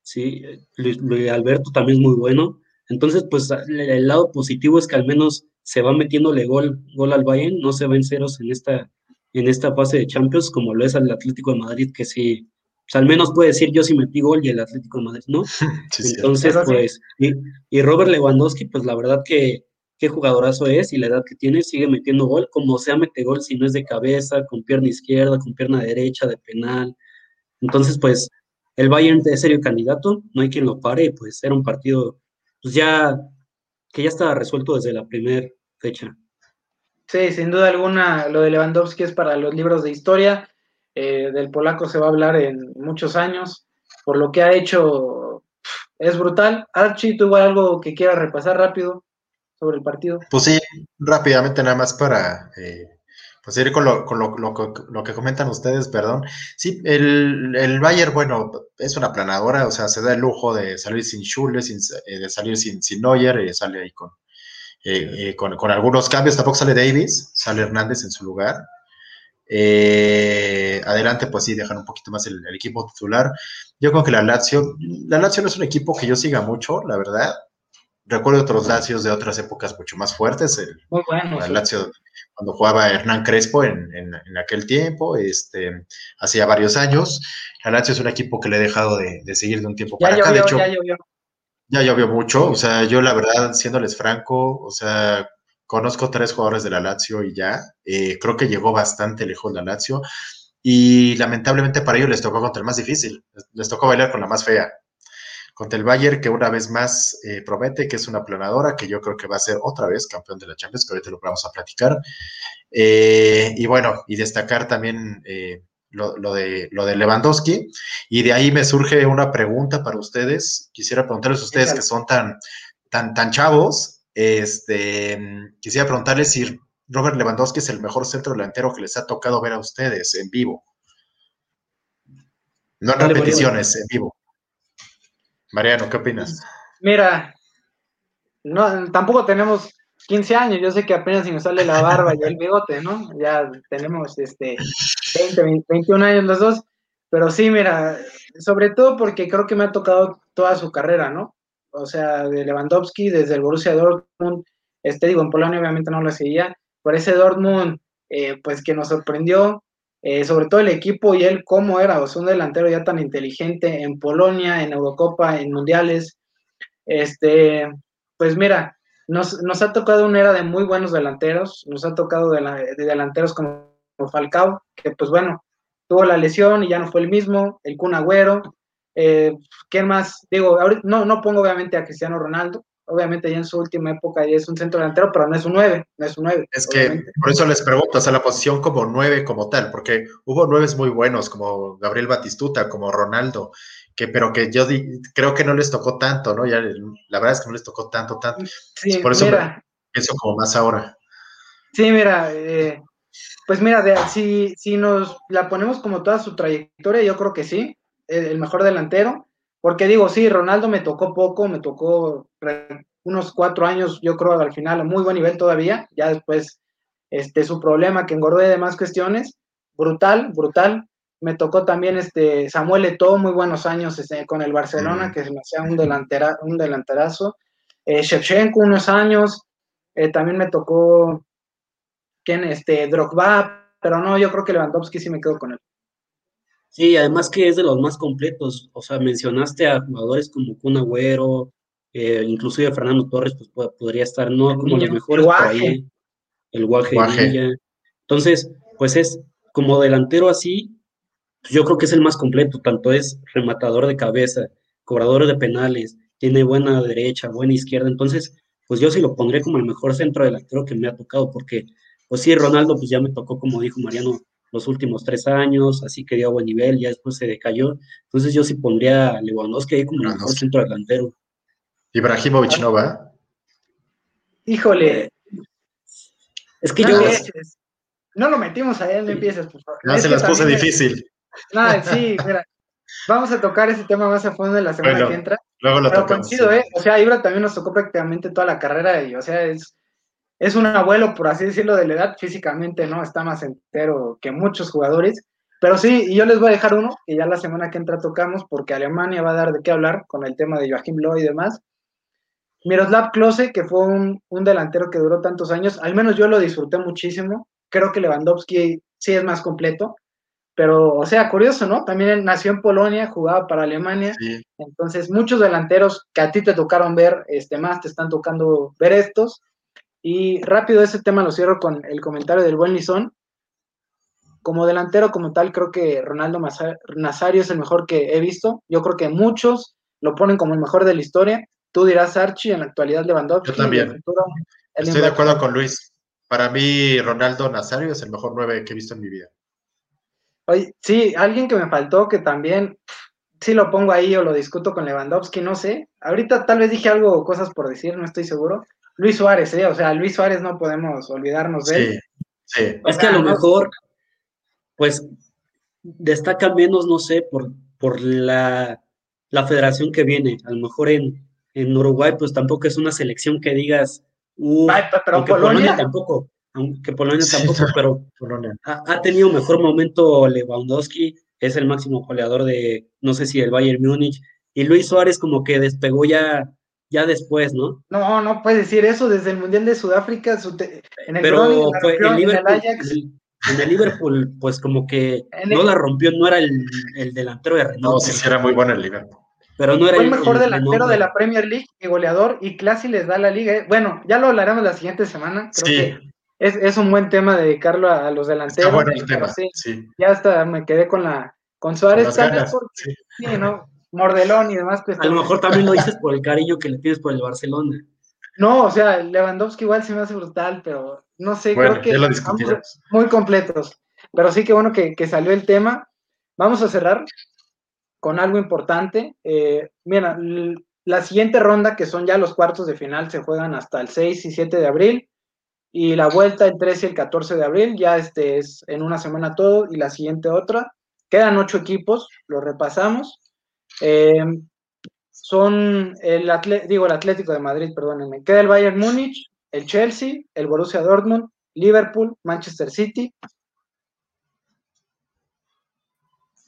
sí, Luis, Luis, Alberto también es muy bueno, entonces pues el lado positivo es que al menos se va metiéndole gol, gol al Bayern, no se va en ceros en esta, en esta fase de Champions, como lo es el Atlético de Madrid, que sí, pues al menos puede decir yo sí metí gol y el Atlético de Madrid, ¿no? Sí, Entonces, sí. pues, y, y, Robert Lewandowski, pues la verdad que qué jugadorazo es y la edad que tiene, sigue metiendo gol, como sea mete gol, si no es de cabeza, con pierna izquierda, con pierna derecha, de penal. Entonces, pues, el Bayern es serio candidato, no hay quien lo pare, pues era un partido, pues ya, que ya estaba resuelto desde la primera fecha. Sí, sin duda alguna, lo de Lewandowski es para los libros de historia eh, del polaco se va a hablar en muchos años, por lo que ha hecho, es brutal. Archie, ¿tú algo que quieras repasar rápido sobre el partido? Pues sí, rápidamente nada más para eh, pues ir con, lo, con lo, lo, lo, que comentan ustedes, perdón. Sí, el, el Bayern, bueno, es una planadora, o sea, se da el lujo de salir sin Schule, sin, eh, de salir sin, sin Neuer, eh, sale ahí con, eh, con, con, algunos cambios, tampoco sale Davis, sale Hernández en su lugar. Eh, adelante, pues sí, dejan un poquito más el, el, equipo titular. Yo creo que la Lazio, la Lazio no es un equipo que yo siga mucho, la verdad. Recuerdo otros Lazios de otras épocas mucho más fuertes. El, Muy bueno. La Lazio, cuando jugaba Hernán Crespo en, en, en, aquel tiempo, este, hacía varios años. La Lazio es un equipo que le he dejado de, de seguir de un tiempo ya para llovió, acá. De hecho, ya llovió. Ya llovió mucho. O sea, yo la verdad, siéndoles franco, o sea, Conozco tres jugadores de la Lazio y ya. Eh, creo que llegó bastante lejos la Lazio. Y lamentablemente para ellos les tocó contra el más difícil. Les tocó bailar con la más fea. Contra el Bayern, que una vez más eh, promete que es una planadora, que yo creo que va a ser otra vez campeón de la Champions, que ahorita lo vamos a platicar. Eh, y bueno, y destacar también lo, lo, de, lo de Lewandowski. Y de ahí me surge una pregunta para ustedes. Quisiera preguntarles a ustedes que son tan, tan, tan chavos, este, quisiera preguntarles si Robert Lewandowski es el mejor centro delantero que les ha tocado ver a ustedes en vivo. No en repeticiones, en vivo. Mariano, ¿qué opinas? Mira, no, tampoco tenemos 15 años, yo sé que apenas si nos sale la barba y el bigote, ¿no? Ya tenemos este 20, 20, 21 años los dos, pero sí, mira, sobre todo porque creo que me ha tocado toda su carrera, ¿no? o sea, de Lewandowski desde el Borussia Dortmund, este digo, en Polonia obviamente no lo seguía, por ese Dortmund, eh, pues que nos sorprendió, eh, sobre todo el equipo y él cómo era, o sea, un delantero ya tan inteligente en Polonia, en Eurocopa, en Mundiales, este, pues mira, nos, nos ha tocado una era de muy buenos delanteros, nos ha tocado de, la, de delanteros como Falcao, que pues bueno, tuvo la lesión y ya no fue el mismo, el Kun Agüero, Eh, ¿Quién más? Digo, no, no pongo obviamente a Cristiano Ronaldo, obviamente ya en su última época ya es un centro delantero, pero no es un 9, no es un 9. Es que por eso les pregunto, o sea, la posición como 9 como tal, porque hubo 9 muy buenos como Gabriel Batistuta, como Ronaldo, que pero que yo creo que no les tocó tanto, ¿no? Ya la verdad es que no les tocó tanto, tanto. Sí, por eso pienso como más ahora. Sí, mira, eh, pues mira, de, si, si nos la ponemos como toda su trayectoria, yo creo que sí, el mejor delantero, porque digo, sí, Ronaldo me tocó poco, me tocó unos cuatro años, yo creo, al final, a muy buen nivel todavía, ya después, este, su problema, que engordó de demás cuestiones, brutal, brutal. Me tocó también este Samuel Eto'o, muy buenos años este, con el Barcelona, que se me hacía un, delantera, un delanterazo. Eh, Shevchenko, unos años. Eh, también me tocó, ¿quién? Este, Drogba, pero no, yo creo que Lewandowski sí me quedo con él. Sí, además que es de los más completos. O sea, mencionaste a jugadores como Kun Agüero, eh, inclusive Fernando Torres, pues podría estar, no como los mejores por ahí. El Guaje. Entonces, pues es como delantero así, yo creo que es el más completo. Tanto es rematador de cabeza, cobrador de penales, tiene buena derecha, buena izquierda. Entonces, pues yo sí lo pondré como el mejor centro delantero que me ha tocado, porque, pues sí, Ronaldo, pues ya me tocó, como dijo Mariano, los últimos tres años, así que dio buen nivel, ya después se decayó. Entonces yo sí pondría a Lewandowski ahí como el mejor centro delantero. Ibrahimovic no va. Híjole. Es que yo. No lo metimos a él, no empieces, por favor. Ya se las puse difícil. No, sí, mira. Vamos a tocar ese tema más a fondo en la semana que entra. Luego lo Pero coincido, ¿eh? O sea, Ibra también nos tocó prácticamente toda la carrera y, o sea, es, es un abuelo, por así decirlo, de la edad, físicamente, ¿no? Está más entero que muchos jugadores. Pero sí, y yo les voy a dejar uno, que ya la semana que entra tocamos, porque Alemania va a dar de qué hablar con el tema de Joachim Löw y demás. Miroslav Klose, que fue un, delantero que duró tantos años, al menos yo lo disfruté muchísimo. Creo que Lewandowski sí es más completo, pero, o sea, curioso, ¿no? También nació en Polonia, jugaba para Alemania. Entonces, muchos delanteros que a ti te tocaron ver, este, más te están tocando ver estos. Y rápido ese tema lo cierro con el comentario del buen Lizón. Como delantero, como tal, creo que Ronaldo Nazario es el mejor que he visto. Yo creo que muchos lo ponen como el mejor de la historia. Tú dirás Archie, en la actualidad Lewandowski. Yo también. Estoy de acuerdo con Luis. Para mí, Ronaldo Nazario es el mejor nueve que he visto en mi vida. Oye, sí, alguien que me faltó que también sí lo pongo ahí o lo discuto con Lewandowski, no sé. Ahorita tal vez dije algo, cosas por decir, no estoy seguro. Luis Suárez, ¿eh? O sea, Luis Suárez no podemos olvidarnos de él. Sí, Es que a lo mejor, pues, destaca menos, no sé, por, por la, federación que viene. A lo mejor en, Uruguay, pues tampoco es una selección que digas, uh, pero Polonia, tampoco, aunque Polonia tampoco, pero Ha, ha, tenido mejor momento Lewandowski, es el máximo goleador de, no sé si el Bayern Múnich, y Luis Suárez como que despegó ya ya después, ¿no? No, no puedes decir eso desde el Mundial de Sudáfrica. en el Pero fue en, Liverpool, en, el Liverpool, pues como que no la rompió, no era el, delantero de renombre. No, sí, sí, era muy bueno el Liverpool. Pero no era fue el, mejor delantero de la Premier League y goleador, y casi les da la liga. ¿eh? Bueno, ya lo hablaremos la siguiente semana. Creo sí. que es, es, un buen tema dedicarlo a, los delanteros. Está bueno el tema, sí, Ya hasta me quedé con la con Suárez, sí, ¿no? Mordelón y demás. Pues, a lo mejor también lo dices por el cariño que le tienes por el Barcelona. No, o sea, Lewandowski igual se me hace brutal, pero no sé, creo que lo muy completos. Pero sí que bueno que, salió el tema. Vamos a cerrar con algo importante. Eh, mira, la siguiente ronda, que son ya los cuartos de final, se juegan hasta el 6 y 7 de abril. Y la vuelta el 13 y el 14 de abril, ya este es en una semana todo y la siguiente otra. Quedan ocho equipos, lo repasamos. Eh, son el, digo, el Atlético de Madrid, perdónenme. Queda el Bayern Múnich, el Chelsea, el Borussia Dortmund, Liverpool, Manchester City,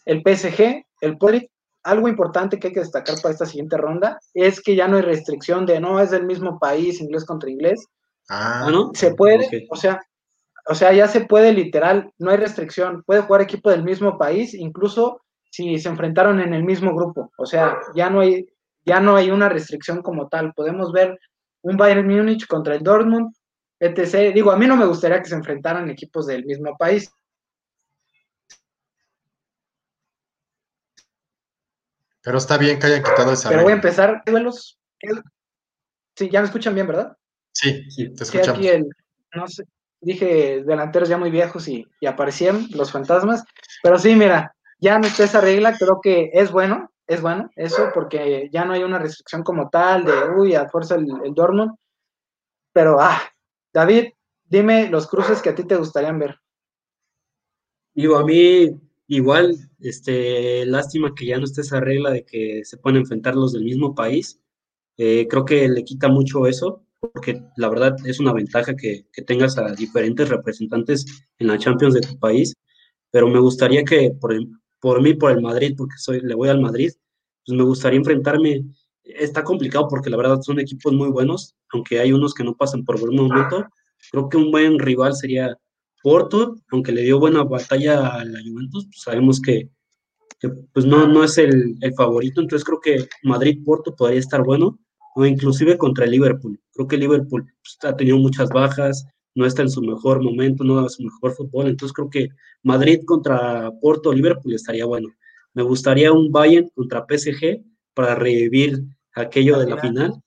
el PSG, el Poli. Algo importante que hay que destacar para esta siguiente ronda es que ya no hay restricción de no es del mismo país, inglés contra inglés. Ah, ¿no? Se puede, o sea, o sea, ya se puede literal, no hay restricción, puede jugar equipo del mismo país, incluso si se enfrentaron en el mismo grupo. O sea, ya no hay, ya no hay una restricción como tal. Podemos ver un Bayern Múnich contra el Dortmund, etc. Digo, a mí no me gustaría que se enfrentaran equipos del mismo país. Pero está bien que hayan quitado esa. Pero voy a empezar. Duelos. Sí, ya me escuchan bien, ¿verdad? Sí, sí te escuchamos. Sí, aquí el, no sé, dije delanteros ya muy viejos y, y aparecían los fantasmas. Pero sí, mira, ya no está esa regla, creo que es bueno, es bueno eso, porque ya no hay una restricción como tal de, uy, a fuerza el, el Dortmund. Pero, ah, David, dime los cruces que a ti te gustarían ver. Digo, a mí igual, este, lástima que ya no esté esa regla de que se pueden enfrentar los del mismo país. Eh, creo que le quita mucho eso, porque la verdad es una ventaja que, que, tengas a diferentes representantes en la Champions de tu país, pero me gustaría que por, por mí, por el Madrid, porque soy, le voy al Madrid, pues me gustaría enfrentarme. Está complicado porque la verdad son equipos muy buenos, aunque hay unos que no pasan por buen momento. Creo que un buen rival sería Porto, aunque le dio buena batalla a la Juventus, pues sabemos que, pues no, no es el, el, favorito, entonces creo que Madrid-Porto podría estar bueno, o inclusive contra el Liverpool. Creo que Liverpool pues, ha tenido muchas bajas, no está en su mejor momento, no da su mejor fútbol. Entonces creo que Madrid contra Porto, Liverpool estaría bueno. Me gustaría un Bayern contra PSG para revivir aquello de la final.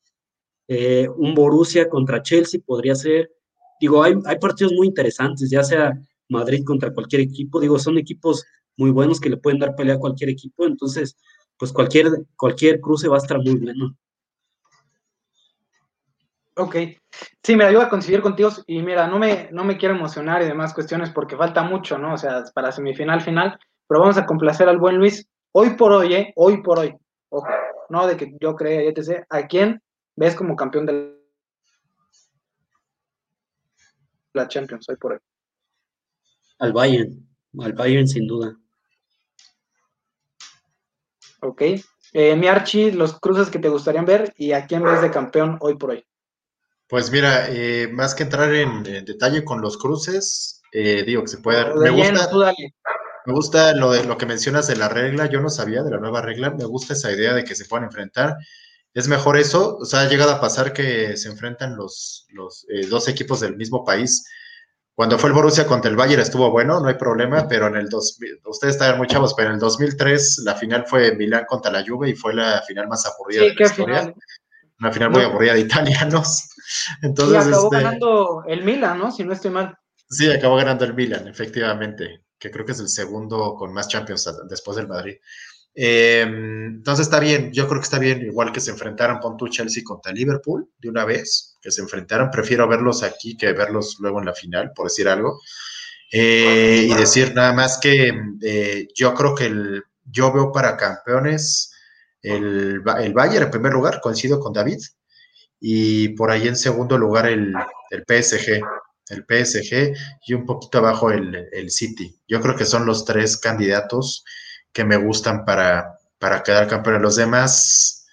Eh, un Borussia contra Chelsea podría ser. Digo, hay, hay partidos muy interesantes, ya sea Madrid contra cualquier equipo. Digo, son equipos muy buenos que le pueden dar pelea a cualquier equipo. Entonces, pues cualquier, cualquier cruce va a estar muy bueno. Ok. Sí, mira, yo voy a conseguir contigo y mira, no me, no me quiero emocionar y demás cuestiones porque falta mucho, ¿no? O sea, para semifinal final, pero vamos a complacer al buen Luis. Hoy por hoy, ¿eh? Hoy por hoy. Ojo, no de que yo crea, etc. ¿A quién ves como campeón de la Champions hoy por hoy? Al Bayern, al Bayern sin duda. Ok. Eh, mi Archie, los cruces que te gustarían ver y a quién ves de campeón hoy por hoy. Pues mira, eh, más que entrar en, detalle con los cruces, eh, digo que se puede. Me gusta, me gusta lo de lo que mencionas de la regla. Yo no sabía de la nueva regla. Me gusta esa idea de que se puedan enfrentar. Es mejor eso. O sea, ha llegado a pasar que se enfrentan los, los eh, dos equipos del mismo país. Cuando fue el Borussia contra el Bayern estuvo bueno, no hay problema, pero en el 2000, ustedes estaban muy chavos, pero en el 2003 la final fue Milán contra la Juve y fue la final más aburrida de la historia. Una final muy aburrida de italianos. Entonces, y acabó este, ganando el Milan, ¿no? Si no estoy mal. Sí, acabó ganando el Milan, efectivamente, que creo que es el segundo con más Champions después del Madrid. Em, entonces está bien, yo creo que está bien, igual que se enfrentaron tu Chelsea contra Liverpool de una vez, que se enfrentaron, prefiero verlos aquí que verlos luego en la final, por decir algo. Eh, y decir nada más que eh, yo creo que el, yo veo para campeones el, el Bayern en primer lugar, coincido con David, y por ahí en segundo lugar el, el PSG, el PSG y un poquito abajo el, el, City. Yo creo que son los tres candidatos que me gustan para, para quedar campeón. Los demás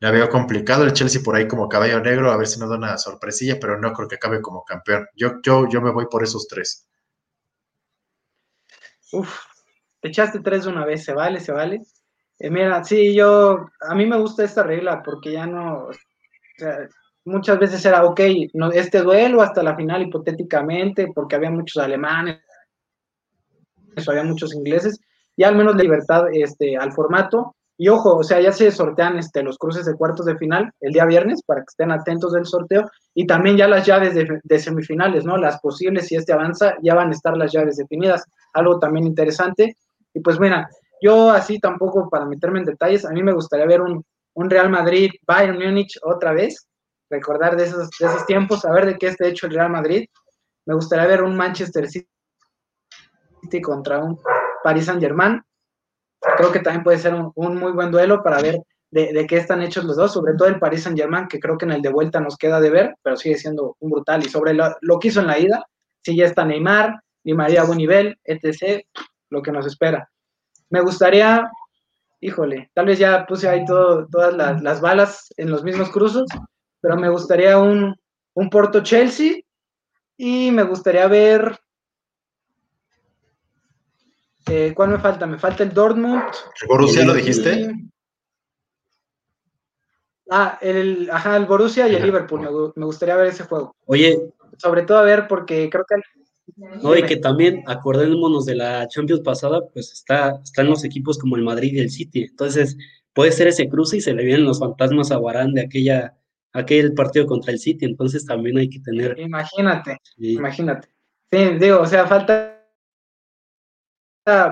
la veo complicado, el Chelsea por ahí como caballo negro, a ver si nos da una sorpresilla, pero no creo que acabe como campeón. Yo, yo, yo me voy por esos tres. Uf, te echaste tres de una vez, se vale, se vale. Eh, mira, sí, yo, a mí me gusta esta regla porque ya no, muchas veces era, ok, no, este duelo hasta la final hipotéticamente, porque había muchos alemanes, había muchos ingleses, y al menos libertad este, al formato. Y ojo, o sea, ya se sortean este, los cruces de cuartos de final el día viernes para que estén atentos del sorteo y también ya las llaves de, de, semifinales, ¿no? Las posibles, si este avanza, ya van a estar las llaves definidas. Algo también interesante. Y pues mira, yo así tampoco para meterme en detalles, a mí me gustaría ver un, un Real Madrid, Bayern Múnich otra vez, recordar de esos, de esos tiempos, saber de qué está hecho el Real Madrid. Me gustaría ver un Manchester City contra un Paris Saint Germain. Creo que también puede ser un, muy buen duelo para ver de, qué están hechos los dos, sobre todo el Paris Saint Germain, que creo que en el de vuelta nos queda de ver, pero sigue siendo un brutal. Y sobre lo, que hizo en la ida, si ya está Neymar, Di María a buen nivel, etc., lo que nos espera. Me gustaría híjole, tal vez ya puse ahí todo, todas las, balas en los mismos cruzos, pero me gustaría un, un Porto Chelsea y me gustaría ver. Eh, ¿Cuál me falta? Me falta el Dortmund. ¿El Borussia lo dijiste? Ah, el, ajá, el Borussia y el Liverpool. Me, me, gustaría ver ese juego. Oye. Sobre todo a ver, porque creo que No, y que también, acordémonos de la Champions pasada, pues está, están los equipos como el Madrid y el City. Entonces, puede ser ese cruce y se le vienen los fantasmas a Guarán de aquella, aquel partido contra el City. Entonces, también hay que tener. Imagínate, imagínate. Sí, digo, o sea, falta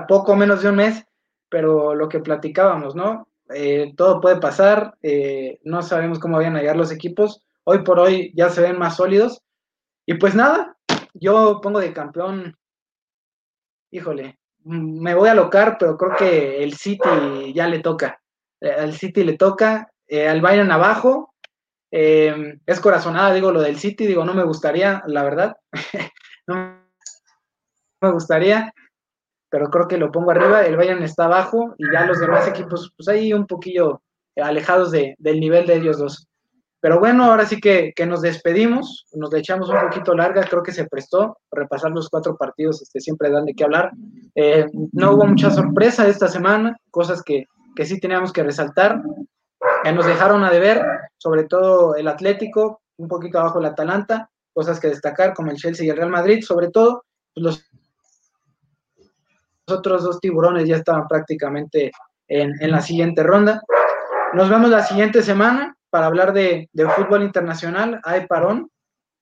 poco menos de un mes, pero lo que platicábamos, ¿no? Eh, todo puede pasar, eh, no sabemos cómo vayan a llegar los equipos. Hoy por hoy ya se ven más sólidos. Y pues nada, yo pongo de campeón, híjole, me voy a locar, pero creo que el City ya le toca. Eh, al City le toca, eh, al Bayern abajo. Eh, es corazonada, digo, lo del City, digo, no me gustaría, la verdad. no me gustaría, pero creo que lo pongo arriba. El Bayern está abajo y ya los demás equipos, pues ahí un poquillo alejados de, del nivel de ellos dos. Pero bueno, ahora sí que, nos despedimos, nos echamos un poquito larga, creo que se prestó, repasar los cuatro partidos este, siempre dan de qué hablar. Eh, no hubo mucha sorpresa esta semana, cosas que, sí teníamos que resaltar, que nos dejaron a deber, sobre todo el Atlético, un poquito abajo el Atalanta, cosas que destacar como el Chelsea y el Real Madrid, sobre todo pues, los otros dos tiburones ya estaban prácticamente en, en la siguiente ronda. Nos vemos la siguiente semana para hablar de, fútbol internacional. Hay parón,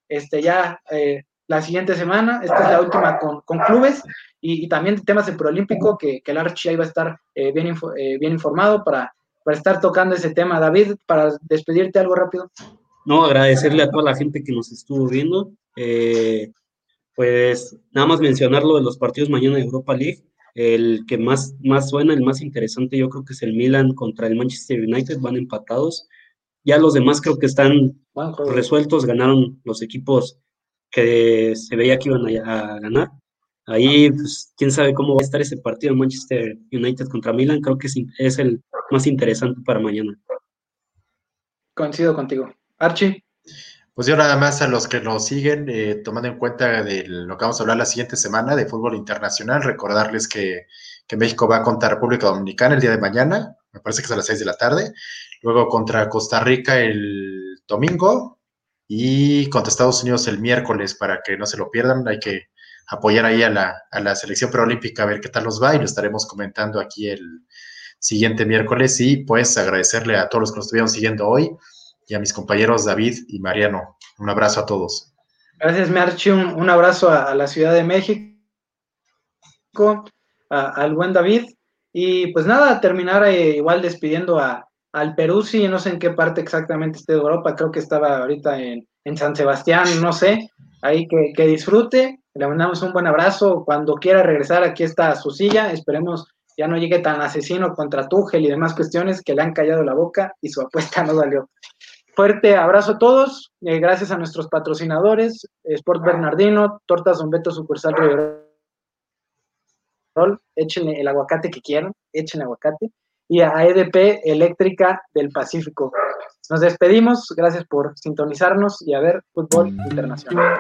este, ya eh, la siguiente semana, esta es la última con, clubes y, también temas del Proolímpico, que, que el Archie ahí va a estar eh, bien, eh, bien informado para, para estar tocando ese tema. David, para despedirte algo rápido. No, agradecerle a toda la gente que nos estuvo viendo. pues nada más mencionar lo de los partidos mañana de Europa League. El que más, más suena, el más interesante, yo creo que es el Milan contra el Manchester United, van empatados. Ya los demás creo que están resueltos, ganaron los equipos que se veía que iban a, ganar. Ahí, pues, quién sabe cómo va a estar ese partido Manchester United contra Milan, creo que es, el más interesante para mañana. Coincido contigo. Archie. Pues yo nada más a los que nos siguen, eh, tomando en cuenta de lo que vamos a hablar la siguiente semana de fútbol internacional, recordarles que, que México va contra República Dominicana el día de mañana, me parece que es a las 6 de la tarde, luego contra Costa Rica el domingo y contra Estados Unidos el miércoles para que no se lo pierdan. Hay que apoyar ahí a la, a la selección preolímpica a ver qué tal nos va y lo estaremos comentando aquí el siguiente miércoles y pues agradecerle a todos los que nos estuvieron siguiendo hoy y a mis compañeros David y Mariano. Un abrazo a todos. Gracias, Marchi. Un, un abrazo a, la Ciudad de México, al buen David. Y pues nada, terminar eh, igual despidiendo a, al Perú, sí, no sé en qué parte exactamente esté de Europa, creo que estaba ahorita en, San Sebastián, no sé, ahí que, disfrute, le mandamos un buen abrazo, cuando quiera regresar aquí está su silla, esperemos ya no llegue tan asesino contra Tuchel y demás cuestiones que le han callado la boca y su apuesta no salió. Fuerte abrazo a todos, eh, gracias a nuestros patrocinadores, Sport Bernardino, Tortas Don Beto Sucursal Río échenle el aguacate que quieran, échenle aguacate y a EDP Eléctrica del Pacífico. Nos despedimos, gracias por sintonizarnos y a ver fútbol internacional.